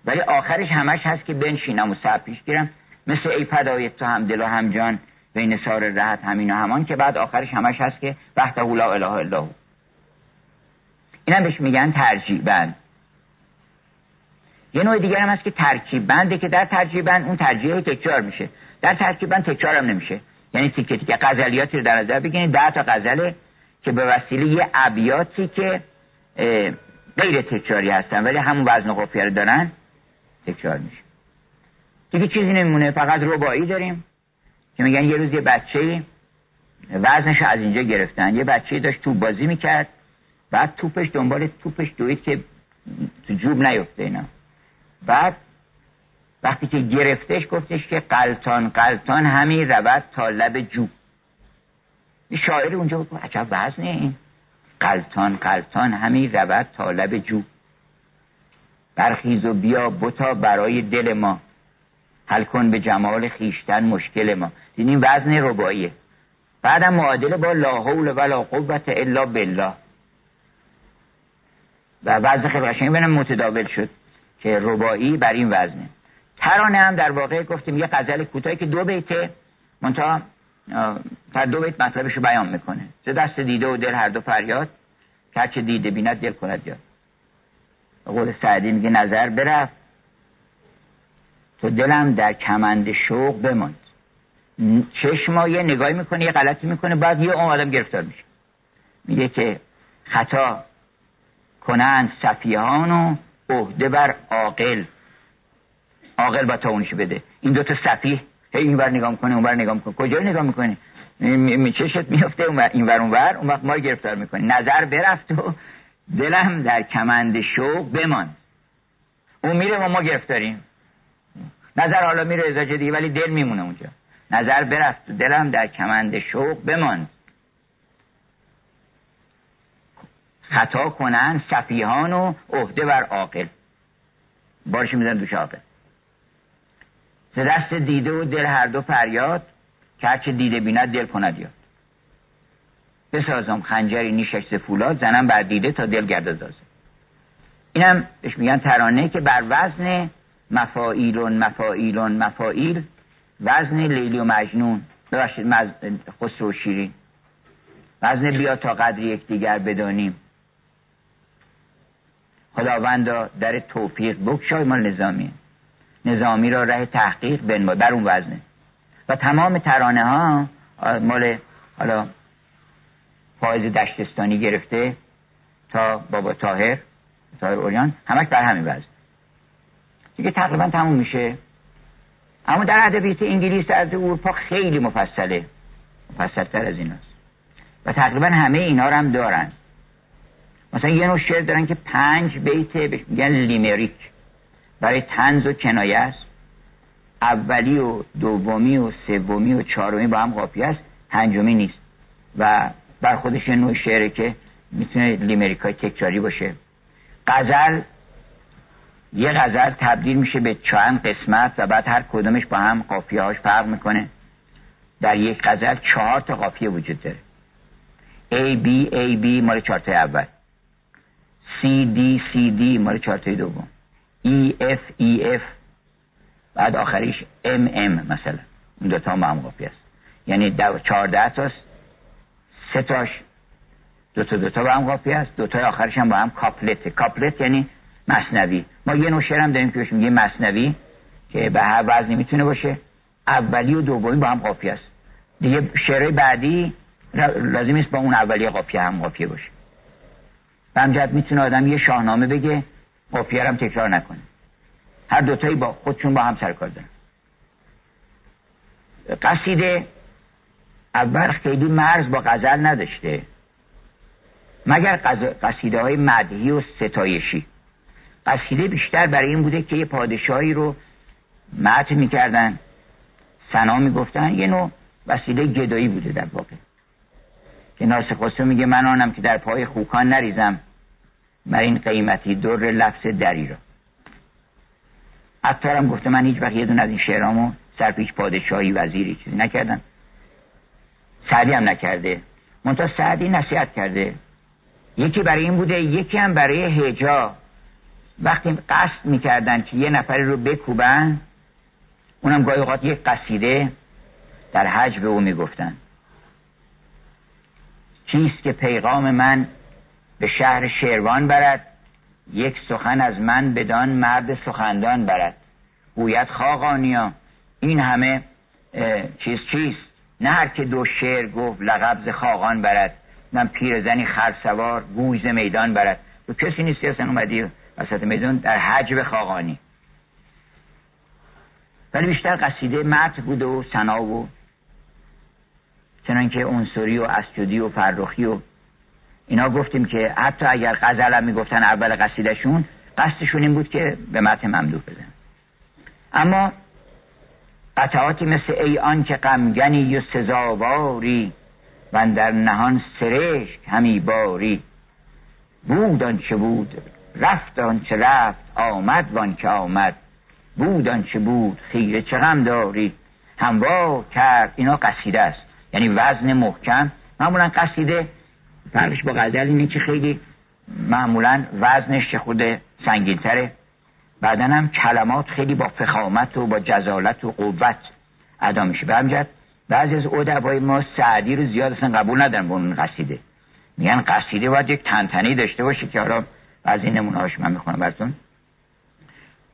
ولی آخرش همش هست که بنشینم و سب پیش گیرم. مثل ای فدای تو هم دل و هم جان بین سار رهت همین و همان که بعد آخرش همش هست که وحده لا اله الا این بهش میگن ترجیح بند. یه نوع دیگر هم هست که ترکیب بنده که در ترجیح بند اون ترجیح تکرار میشه. در ترکیب بند تکرار هم نمیشه. یعنی تیکه تیکه غزلیاتی رو در نظر بگیرید. ده تا غزله که به وسیله یه ابیاتی که غیر تکراری هستن ولی همون وزن قافیه رو دارن تکرار میشه. دیگه چیزی نمیمونه. فقط ربایی داریم. که میگن یه روز یه بچه وزنش از اینجا گرفتن. یه بچه داشت توپ بازی می‌کرد. بعد توپش دنبال توپش دوید که تو جوب نیفته اینا. بعد وقتی که گرفتش گفتش که قلتان قلتان همین رود تا لب جوب. شاعر اونجا بود عجب وزنه این. قلتان قلتان همین رود تا لب جوب. برخیز و بیا بتا برای دل ما. حل کن به جمال خیشتن مشکل ما. این وزن رباییه بعدم معادله با لا حول ولا قوت الا بالله. و وزن خیلی قشنگی بینم متداول شد که ربایی بر این وزنه. ترانه هم در واقع گفتیم یه غزل کوتاهی که دو بیته. منتها تا دو بیت مطلبش رو بیان می‌کنه. چه دست دیده و دل هر دو فریاد. که چه دیده بیند دل کند یاد. قول سعدی میگه نظر برفت. تو دلم در کمند شوق بماند. چشما یه نگاهی می‌کنه یه غلطی می‌کنه بعد یه اون آدم گرفتار میشه. میگه که خطا کنند صفیهان و عهده بر عاقل. عاقل با تا اونشو بده. این دوتا صفیه. هی این بر نگاه می‌کنه اون بر نگاه می‌کنه. کجا نگاه می‌کنه چشت میفته این بر اون بر اون وقت ما گرفتار می‌کنه نظر برفت و دلم در کمند شوق بمان اون میره و ما گرفتاریم. نظر حالا میره ازاجه دیگه ولی دل میمونه اونجا. نظر برفت دلم در کمند شوق بماند. خطا کنن صفیهان و عهده بر عاقل. بارش میزن دوش عاقل. ز دست دیده و دل هر دو فریاد که هرچه دیده بیند دل کند یاد. بسازم خنجری نیشش سفولاد زنم بر دیده تا دل گرد زازه اینم بهش میگن ترانه که بر وزن مفایلون مفایلون مفایل وزن لیلی و مجنون. ببخشید مز... خسرو شیرین. وزن بیا تا قدر یکدیگر بدانیم. خداوند در توفیق بکشای مال نظامی. نظامی را ره تحقیق بنما بر اون وزنه. و تمام ترانه ها مال حالا فایز دشتستانی گرفته تا بابا تاهر تاهر اوریان همش بر همین وزن. دیگه تقریبا تموم میشه. اما در ادبیات انگلیس از اروپا خیلی مفصله. مفصلتر از این و تقریبا همه اینا رو هم دارن. مثلا یه نوع شعر دارن که پنج بیت میگن لیمریک. برای تنز و کنایه است. اولی و دومی و سومی و چهارمی با هم قافیه است. پنجمی نیست. و بر خودش یه نوع شعره که می‌تونه لیمریک های تکراری باشه. غزل یه غزل تبدیل میشه به چند قسمت و بعد هر کدومش با هم قافیه هاش فرق می‌کنه. در یک غزل چهار تا قافیه وجود داره. A B A B مال چهارتای اول. C D C D مال چهارتای دوم. E F E F. بعد آخریش M M مثلا. این دوتا هم با هم قافیه است. یعنی چهارده تاست. سه تاش. دوتا دوتا با هم قافیه است. دوتای آخرش هم با هم کاپلت. کاپلت یعنی مصنوی. ما یه نوع شعر هم داریم که میگه مصنوی که به هر وزنی می‌تونه باشه. اولی و دومی با هم قافیه است. دیگه شعر بعدی لازم است با اون اولی قافیه هم قافیه باشه. به همجهت می‌تونه آدم یه شاهنامه بگه قافیه هم تکرار نکنه. هر دوتایی با خودشون با هم سرکار دارن. قصیده اول خیلی مرز با غزل نداشته. مگر قصیده های مدهی و ستایشی. قصیده بیشتر برای این بوده که یه پادشاهی رو مدح می‌کردن. سنا می‌گفتن. یه نوع وسیله گدایی بوده در واقع. که ناسخ میگه من آنم که در پای خوکان نریزم. بر این قیمتی در لفظ دری را. عطارم گفته من هیچ وقت یه دون از این شعرامو پیش پادشاهی وزیری چیزی نکردن سعدی هم نکرده. منتها سعدی نصیحت کرده. یکی برای این بوده یکی هم برای هجا. وقتی قصد می‌کردن که یه نفری رو بکوبن اونم گاهی اوقات یک قصیده در حج به او می‌گفتن. چیست که پیغام من به شهر شیروان برد؟ یک سخن از من بدان مرد سخندان برد. گوید خاقانیا این همه چیز چیست؟ نه هر که دو شعر گفت لقب خاقان برد من پیرزنی خرسوار گویز میدان برد. تو کسی نیستی اصلا اومدی وسط میدان در حجب خاقانی. ولی بیشتر قصیده مت بوده و سنا و چنانکه عنصری و اسجدی و فرخی و اینا گفتیم که حتی اگر غزل هم می‌گفتن اول قصیدهشون قصدشون این بود که به متن ممدوح بزن اما قطعاتی مثل ای آن که غمگنی و سزاواری و در نهان سرشک همی باری. بود چه بود؟ رفت چه رفت آمد وان که آمد. بود چه بود خیره چه غم داری؟ هموا کرد اینا قصیده است. یعنی وزن محکم معمولا قصیده. فرقش با غزل اینه که خیلی معمولا وزنش چه خود سنگینتره. بعدا هم کلمات خیلی با فخامت و با جزالت و قوت ادا میشه. به بعضی از ادبای ما سعدی رو زیاد اصلا قبول ندارن به اون قصیده. میگن قصیده باید یک تنتنی داشته باشه که حالا بعضی نمونه هاش من می‌خونم براتون.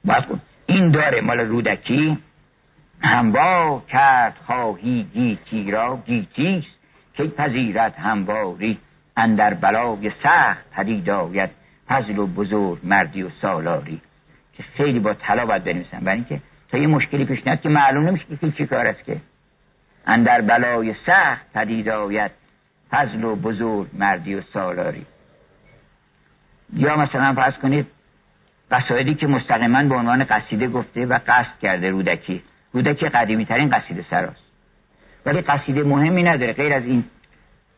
باید این داره مال رودکی؟ هموار کرد خواهی گیتی را گیتیست کی پذیرد همواری. اندر بلای سخت پدید آید فضل و بزرگ مردی و سالاری. که خیلی با طلا باید بنویسن برای اینکه تا یه مشکلی پیش نیاد که معلوم نمیشه که چی کار است که. اندر بلای سخت پدید آید فضل و بزرگ مردی و سالاری. یا مثلا فرض کنید قصایدی که مستقیما به عنوان قصیده گفته و قصد کرده رودکی. رودکی قدیمی ترین قصیده سراست. ولی قصیده مهمی نداره. غیر از این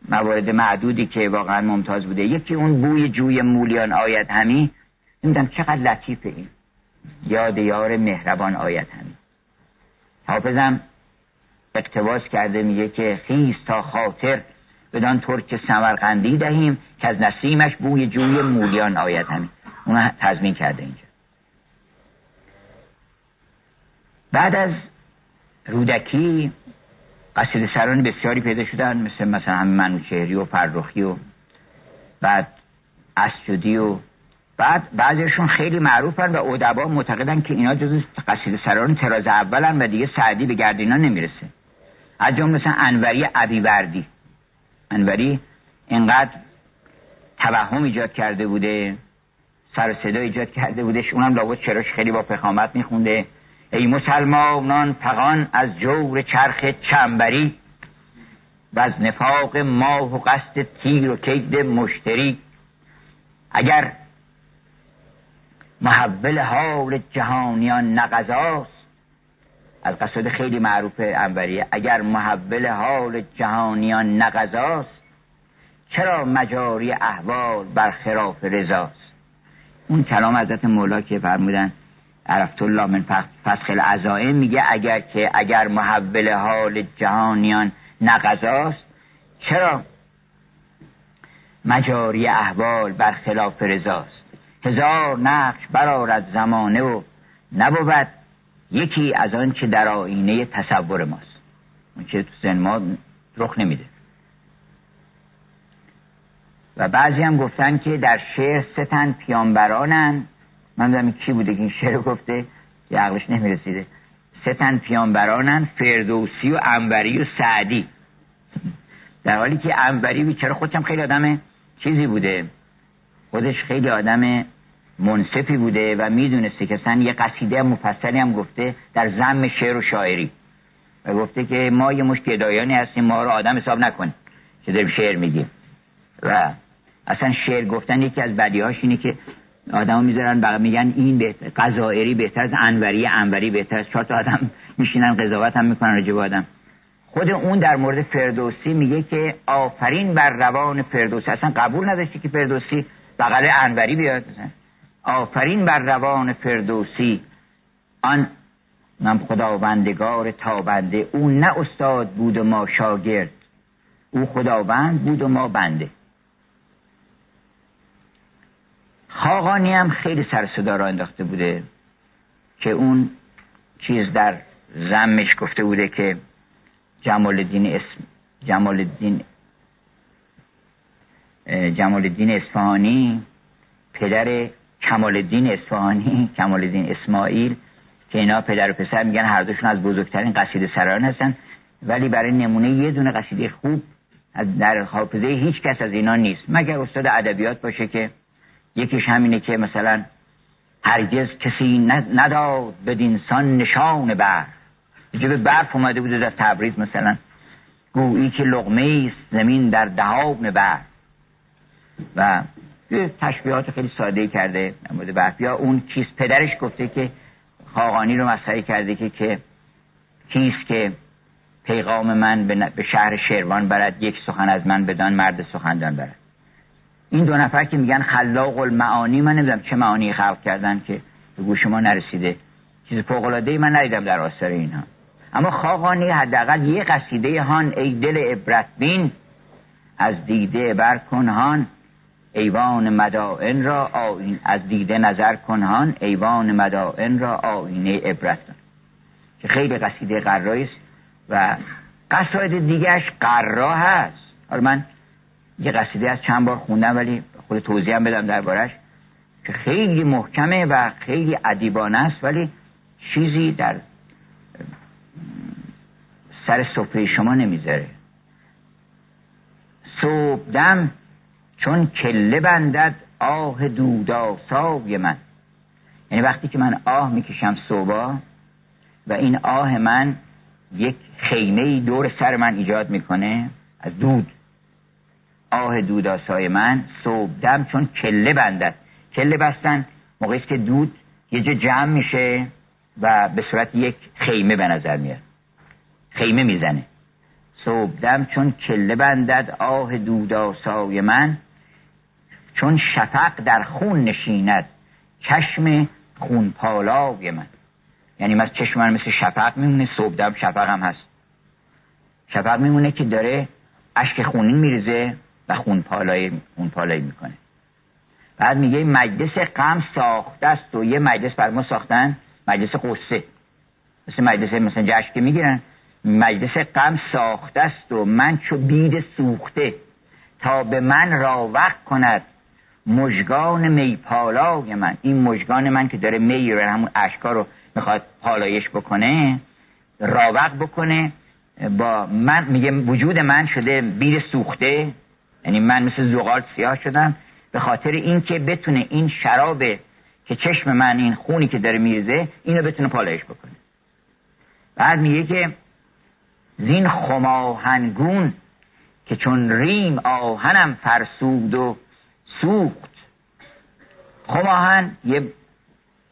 موارد معدودی که واقعا ممتاز بوده. یکی اون بوی جوی مولیان آید همی. نمی‌دونم چقدر لطیفه این. یاد یار مهربان آید همی. حافظم اقتباس کرده میگه که خیز تا خاطر بدان ترک سمرقندی دهیم که از نسیمش بوی جوی مولیان آید همین اون تضمین کرده اینجا. بعد از رودکی قصید سران بسیاری پیدا شدن مثل مثلا همین منوچهری و فرخی و بعد اسجدی و بعد بعضیشون خیلی معروفن و ادبا معتقدن که اینا جز قصید سران تراز اولن و دیگه سعدی به گرد اینا نمی‌رسه. از جمله مثلا انوری عبیوردی انوری اینقدر توهم ایجاد کرده بوده سر صدا ایجاد کرده بودش اونم لابد چراش خیلی با فخامت میخونده. ای مسلمانان فقان از جور چرخ چنبری و از نفاق ماه و قصد تیر و کید مشتری. اگر محول حال جهانیان نقضاست از خیلی معروف انوریه اگر محول حال جهانیان نقضاست چرا مجاری احوال برخلاف رضاست؟ اون کلام حضرت مولا که فرمودن عرفت الله من فسخ العزائم میگه اگر که اگر محول حال جهانیان نقضاست چرا مجاری احوال برخلاف رضاست؟ هزار نقش برارد زمانه و نبود یکی از آن که در آینه تصور ماست. اون که تو ما رخ نمیده. و بعضی هم گفتن که در شعر ستن پیانبرانن من دارم کی بوده که این شعر گفته که عقلش نمی‌رسیده. ستن پیانبرانن فردوسی و انبری و سعدی. در حالی که انبری بیچاره خودشم خیلی آدم چیزی بوده. خودش خیلی آدم منصفی بوده و می‌دونسته که اصلا یه قصیده مفصلی هم گفته در زم شعر و شاعری. و گفته که ما یه مشت گدایانی هستیم ما رو آدم حساب نکن که داریم شعر میگیم. و اصلا شعر گفتن یکی از بدیهاش اینه که آدم می‌ذارن بقیه میگن این بهتر قضایری بهتر از انوری انوری بهتر از چهار تا آدم میشینن قضاوت هم می‌کنن راجب آدم. خود اون در مورد فردوسی میگه که آفرین بر روان فردوسی. اصلا قبول نداشتی که فردوسی بغل انوری بیاد. آفرین بر روان فردوسی. آن من خداوندگار تابنده. او نه استاد بود و ما شاگرد. او خداوند بود و ما بنده. خاقانی هم خیلی سر صدا را انداخته بوده که اون چیز در زمش گفته بوده که جمال الدین اسم جمال الدین جمال الدین اصفهانی پدر کمال الدین اصفهانی کمال الدین اسماعیل که اینا پدر و پسر میگن هر دوشون از بزرگترین قصیده سران هستن. ولی برای نمونه یه دونه قصیده خوب در حافظه هیچ کس از اینا نیست. مگر استاد ادبیات باشه که یکیش همینه که مثلا هرگز کسی نداد بدینسان نشان برف به برف اومده بوده در تبریز مثلا. گویی که لغمه است زمین در دهاب برف و یه تشبیهات خیلی ساده کرده مورد برف یا اون کیست پدرش گفته که خاقانی رو مسخره کرده که که کیست که پیغام من به شهر شیروان برد یک سخن از من بدان مرد سخندان برد. این دو نفر که میگن خلاق المعانی من نمی‌دونم چه معانی خلق کردن که به گوش ما نرسیده. چیز فوقلاده من ندیدم در آثار اینها. اما خاقانی حداقل یه قصیده هان ای دل عبرت بین از دیده بر کنهان ایوان مدائن را آین از دیده نظر کنهان ایوان مدائن را آینه عبرت. که خیلی قصیده قرایی است و قصاید دیگهش قرا هست حالا من یه قصیده از چند بار خوندم ولی خود توضیح هم بدم دربارش که خیلی محکمه و خیلی ادیبانه است ولی چیزی در سر سفره شما نمی‌ذاره. صبح چون کله بندد آه دوداسای من. یعنی وقتی که من آه می‌کشم صبح و این آه من یک خیمه دور سر من ایجاد می‌کنه از دود. آه دوداسای من صبح دم چون کله بندد. کله بستن موقعی که دود یه جا جمع میشه و به صورت یک خیمه به نظر میاد. خیمه می‌زنه. صبح دم چون کله بندد آه دوداسای من چون شفق در خون نشیند. چشم خون پالای من. یعنی من چشم من مثل شفق میمونه صبح دم شفق هم هست. شفق میمونه که داره اشک خونین میریزه و خون پالایی, خون پالایی می‌کنه. بعد میگه مجلس غم ساخته است و یه مجلس بر ما ساختن مجلس قصه مثل مجلس مثلا جشن که می‌گیرن. مجلس غم ساخته است و من چو بید سوخته تا به من راوق کند. مژگان میپالای من. این مژگان من که داره می رو همون اشکا رو می‌خواد پالایش بکنه راوق بکنه با من میگه وجود من شده بیر سوخته. یعنی من مثل زغال سیاه شدم. به خاطر اینکه بتونه این شراب که چشم من این خونی که داره میریزه اینو بتونه پالایش بکنه. بعد میگه که زین خماهنگون که چون ریم آهنم فرسود و سوخت. خماهن یه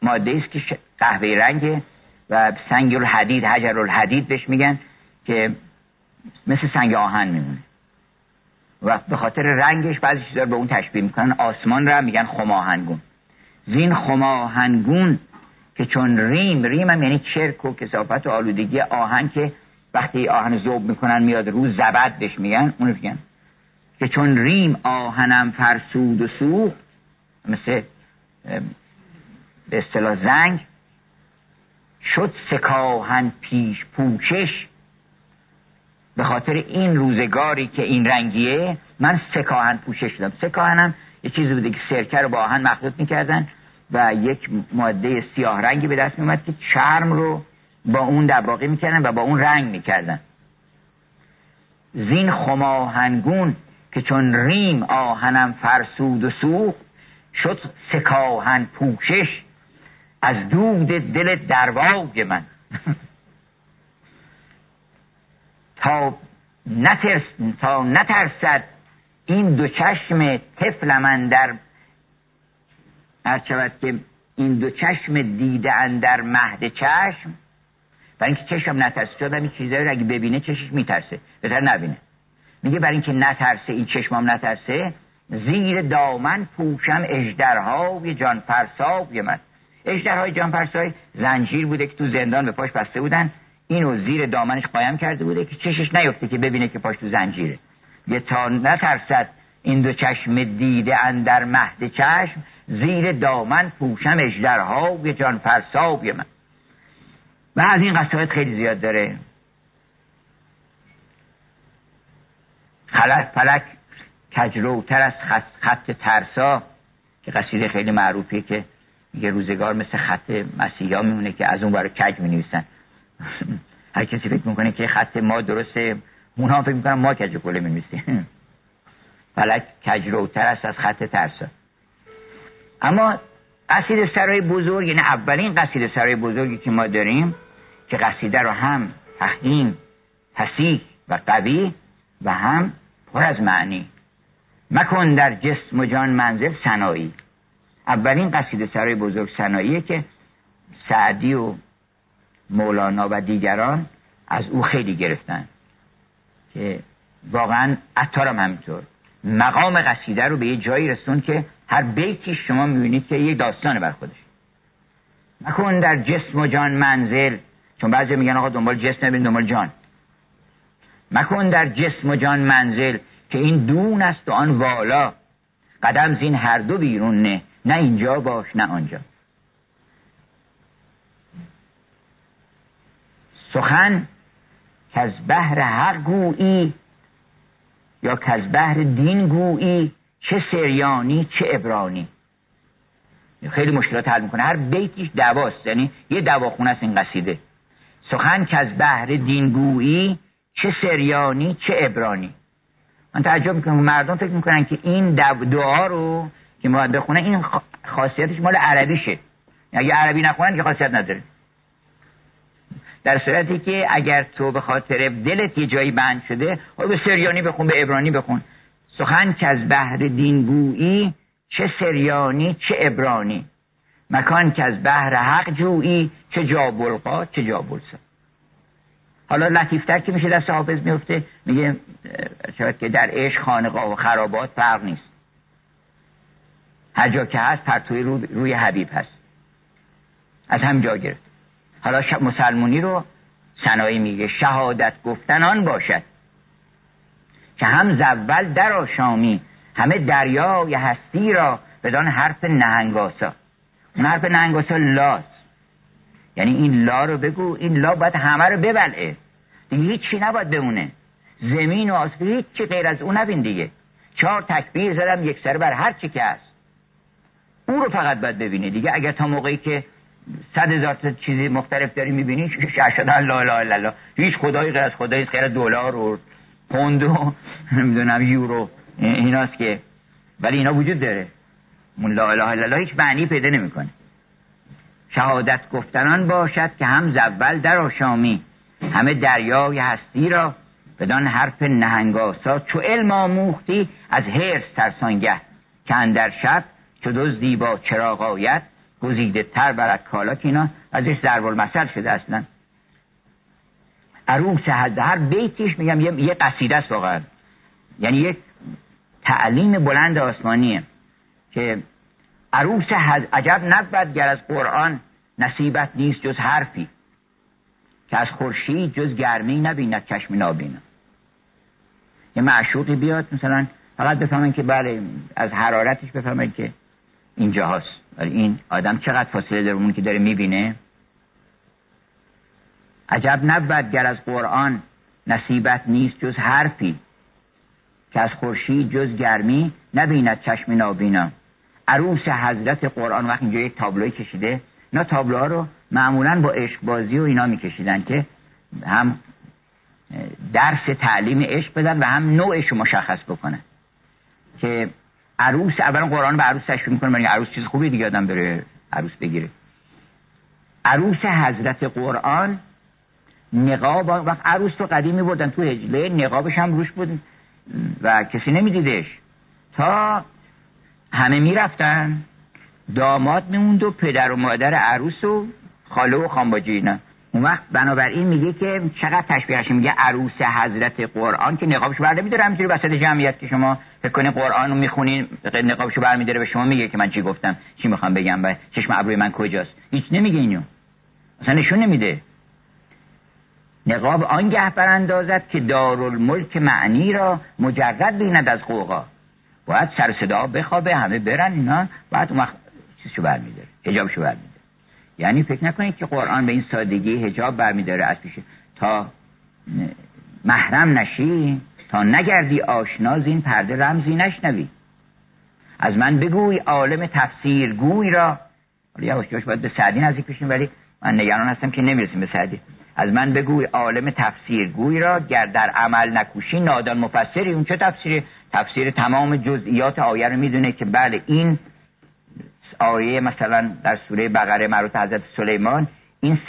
ماده است که قهوه رنگه و سنگ الحدید حجر الحدید بهش میگن که مثل سنگ آهن میمونه. و به خاطر رنگش بعضی چیزا به اون تشبیه می‌کنن. آسمان را میگن خماهنگون زین خماهنگون که چون ریم ریم هم یعنی چرک و کسافت و آلودگی آهن که وقتی آهن زوب می‌کنن میاد رو زبد بهش میگن اونو میگن که چون ریم آهنم فرسود و سوخت مثل به اصطلاح زنگ شد سکاهن پیش پوشش. به خاطر این روزگاری که این رنگیه من سکاهن پوشش شدم سکاهنم یه چیزی بوده که سرکه رو با آهن مخلوط می‌کردن و یک ماده سیاه رنگی به دست میومد که چرم رو با اون دباقی می‌کردن و با اون رنگ می‌کردن. زین خماهنگون که چون ریم آهنم فرسود و سوخت شد سکاهن پوشش از دود دل درواج من. *laughs* تا نترس تا نترسد این دو چشم طفل من در شود که این دو چشم دیده در مهد چشم برای اینکه چشم نترسه چون این چیزایی رو اگه ببینه چشش میترسه بهتر نبینه. میگه برای اینکه نترسه این چشمام نترسه زیر دامن پوشم اجدرهای جان فرسای من. اجدرهای جانپرسای زنجیر بوده که تو زندان به پاش بسته بودن. اینو زیر دامنش قایم کرده بوده که چشش نیفته که ببینه که پاش تو زنجیره. یه تا نترسد این دو چشم دیده اندر مهد چشم زیر دامن پوشم اجدرها یه جان فرساب من. و از این قصایت خیلی زیاد داره. خلق فلک کجروتر از خط, خط ترسا که قصیده خیلی معروفیه که یه روزگار مثل خط مسیحا میمونه که از اون برای کج می نویسن *laughs* هر کسی فکر می‌کنه که خط ما درسته اونها فکر می‌کنن ما کج کله می نویسیم *laughs* فلک کجروتر است از خط ترسا. اما قصیده سرای بزرگ یعنی اولین قصیده سرای بزرگی که ما داریم که قصیده رو هم تخدیم فسیح و قوی و هم پر از معنی. مکن در جسم و جان منزل سنایی. اولین قصیده سرای بزرگ سناییه که سعدی و مولانا و دیگران از او خیلی گرفتن. که واقعا اتارم همینطور. مقام قصیده رو به یه جایی رسون که هر بیتی شما می‌بینید که یه داستان بر خودش. مکن در جسم و جان منزل. چون بعضی میگن آقا دنبال جسم نبین دنبال جان. مکن در جسم و جان منزل که این دون است و آن والا. قدم زین هر دو بیرون نه نه اینجا باش نه آنجا. سخن که از بحر حق گویی یا که از بحر دین گویی چه سریانی چه ابرانی خیلی مشکلات حل می‌کنه. هر بیتیش دواست یعنی یه دواخونه است این قصیده. سخن که از بحر دین گویی چه سریانی چه ابرانی من تعجب می‌کنم. مردم فکر می‌کنن که این دعا رو که ما بخونه این خاصیتش مال عربیشه. اگه عربی نخونن که خاصیت نداره. در صورتی که اگر تو به خاطر دلت یه جایی بند شده خب به سریانی بخون به ابرانی بخون. سخن که از بحر دین گویی چه سریانی چه ابرانی مکان که از بحر حق جویی چه جابلقا چه جابلسا حالا لطیفتر که میشه دست حافظ میفته؟ میگه شاید که در عشق خانقاه و خرابات فرق نیست. هر جا که هست پرتوی روی, روی حبیب هست. از هم جا گرفت. حالا مسلمونی رو سنایی میگه شهادت گفتن آن باشد. که هم زول در آشامی همه دریای هستی را بدان حرف نهنگاسا. اون حرف نهنگاسا لاست. یعنی این لا رو بگو این لا باید همه رو ببلعه دیگه هیچی نباید بمونه. زمین و آسمان هیچی غیر از اون نبین دیگه. چهار تکبیر زدم یک سر بر هر چی که هست. اون رو فقط باید ببینی دیگه. اگر تا موقعی که صد هزار چیزی مختلف داری می‌بینی شهشد لا لا لا هیچ خدایی غیر از خدایی غیر دلار و پوند و نمی‌دونم یورو. ایناست که. ولی اینا وجود داره. اون لا اله الا هیچ معنی پیدا نمی‌کنه. شهادت گفتنان باشد که هم زول در آشامی همه دریای هستی را بدان حرف نهنگاسا چو علم آموختی از هرس ترسانگه که اندر شب چو دزدی با چراغ آید گزیده تر برد کالا که اینا ازش ضرب المثل شده اصلا. عروس هر بیتیش میگم یه, یه قصیده است واقعا. یعنی یک تعلیم بلند آسمانیه که عروس عجب نبود گر از قرآن نصیبت نیست جز حرفی. که از خورشید جز گرمی نبیند چشم نابینا. یه معشوقی بیاد مثلا فقط بفهمن که بله از حرارتش بفهمن که اینجا هست ولی این آدم چقدر فاصله داره اون که داره می‌بینه؟ عجب نبود گر از قرآن نصیبت نیست جز حرفی. که از خورشید جز گرمی نبیند چشم نابینا. عروس حضرت قرآن وقت اینجا یک تابلوی کشیده. اینا تابلوها رو معمولا با عشق بازی و اینا میکشیدن که هم درس تعلیم عشق بدن و هم نوعش رو مشخص بکنن. که عروس اولا قرآن به عروس تشبیه می‌کنه برای عروس چیز خوبی دیگه آدم بره عروس بگیره. عروس حضرت قرآن نقاب وقت عروس رو قدیم میبردن تو هجله نقابش هم روش بود و کسی نمیدیدش. تا همه می‌رفتن. داماد میموند و پدر و مادر عروس و خاله و خانباجی اینا. اون وقت بنابراین میگه که چقدر تشبیهش میگه عروس حضرت قرآن که نقابشو برده میداره همینطوری وسط جمعیت که شما فکر کنید قرآن رو می‌خونین نقابشو برمیداره به شما میگه که من چی گفتم چی می‌خوام بگم و چشم ابروی من کجاست. هیچ نمیگه اینو. اصلا نشون نمیده. نقاب آنگه براندازد که دارالملک معنی را مجرد بیند از قوقا باید سر صدا بخوابه همه برن اینا. بعد اون وقت چیزشو برمیداره حجابشو برمیداره. یعنی فکر نکنید که قرآن به این سادگی حجاب برمیداره از پیش تا محرم نشی تا نگردی آشناز این پرده رمزی نشنوی. از من بگوی عالم تفسیرگوی را. حالا یواش باید به سعدی نزدیک بشیم ولی من نگران هستم که نمی‌رسیم به سعدی. از من بگوی عالم تفسیرگوی را گر در عمل نکوشی نادان مفسری. اون چه تفسیری؟ تفسیر تمام جزئیات آیه رو می‌دونه که بله این آیه مثلا در سوره بقره مربوط حضرت سلیمان این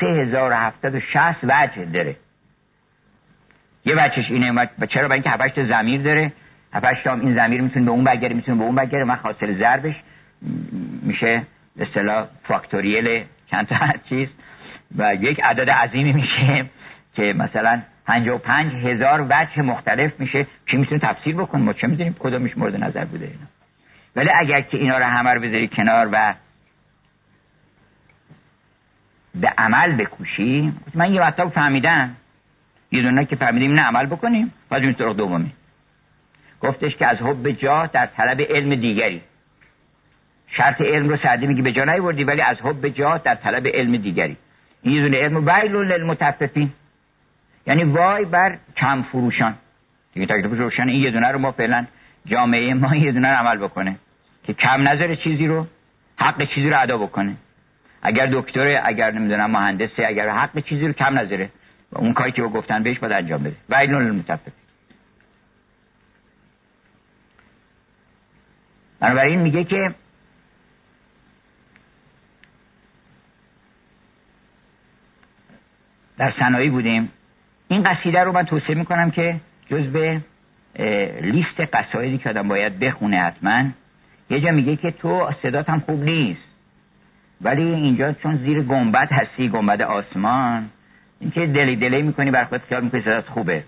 شست وجه داره. یه وجهش اینه چرا؟ برای اینکه هفتش زمیر داره. هفتش تا این زمیر می‌تونه به اون بگره می‌تونه به اون بگره من حاصل ضربش میشه اصطلاح فاکتوریل چند تا *laughs* چیز. و یک عدد عظیمی میشه که مثلا پنج هزار وجه مختلف میشه. کی می‌تونه تفسیر بکنه؟ ما چه می‌دونیم؟ کدومش مورد نظر بوده اینا؟ ولی اگر که اینا رو همه رو بذاری کنار و به عمل بکوشی من یه مطلب فهمیدم. یه دونه که فهمیدیم نه عمل بکنیم. بعد اون طرق دومی گفتش که از حب جاه در طلب علم دیگری. شرط علم رو سعدی میگی به جا نیوردی ولی از حب جاه در طلب علم دیگری. این یه دونه علم. ویل للمتففین. یعنی وای بر کم فروشان دیگه تکلیف روشن این یه دونه رو ما فعلا جامعه ما یه دونه رو عمل بکنه. که کم نظر چیزی رو حق چیزی رو ادا بکنه. اگر دکتر اگر نمی‌دونم مهندسه اگر حق چیزی رو کم نظره اون کاری که گفتن بهش باید انجام بده. و این المتفق. بنابراین میگه که در صنایع بودیم. این قصیده رو من توصیه می‌کنم که جز لیست قصایدی که آدم باید بخونه حتما. یه جا میگه که تو صدات هم خوب نیست. ولی اینجا چون زیر گنبد هستی گنبد آسمان اینکه دلی دلی می‌کنی بر خود خیال می‌کنی صدات خوبه.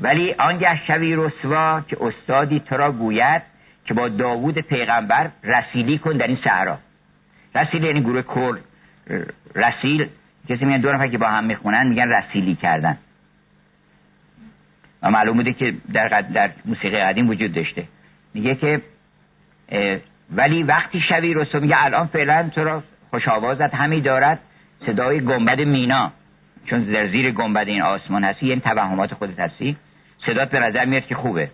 ولی آنگه شوی رسوا که استادی تو را گوید که با داوود پیغمبر رسیلی کن در این صحرا. رسیل یعنی گروه کل. رسیل کسی میگن دو نفر که با هم می‌خونن میگن رسیلی کردن. و معلوم بوده که در, در موسیقی قدیم وجود داشته. میگه که ولی وقتی شوی رسو میگه الان فعلا تو را خوش آوازت همی دارد صدای گنبد مینا. چون در زیر گنبد این آسمان هستی یعنی توهمات خودت هستی. صدات به نظر میاد که خوبه.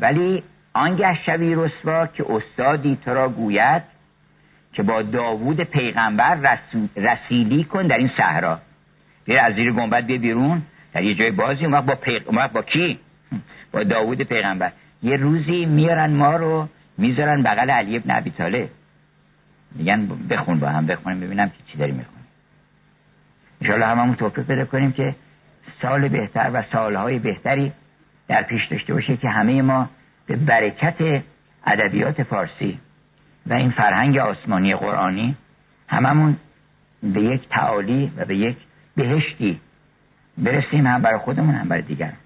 ولی آنگه شوی رسوا که استادی تو را گوید که با داوود پیغمبر رسیلی کن در این صحرا. بیر از زیر گنبد بیا بیرون. در یه جای بازی اون با, پیغ... با کی؟ *laughs* با داوود پیغمبر. یه روزی میارن ما رو می‌ذارن بغل علی ابن ابی طالب. میگن بخون با هم بخونیم ببینم که چی داری می‌خونی انشاءالله هممون توفیق پیدا کنیم که سال بهتر و سالهای بهتری در پیش داشته باشه که همه ما به برکت ادبیات فارسی و این فرهنگ آسمانی قرآنی هممون به یک تعالی و به یک بهشتی برسیم هم برای خودمون هم برای دیگران.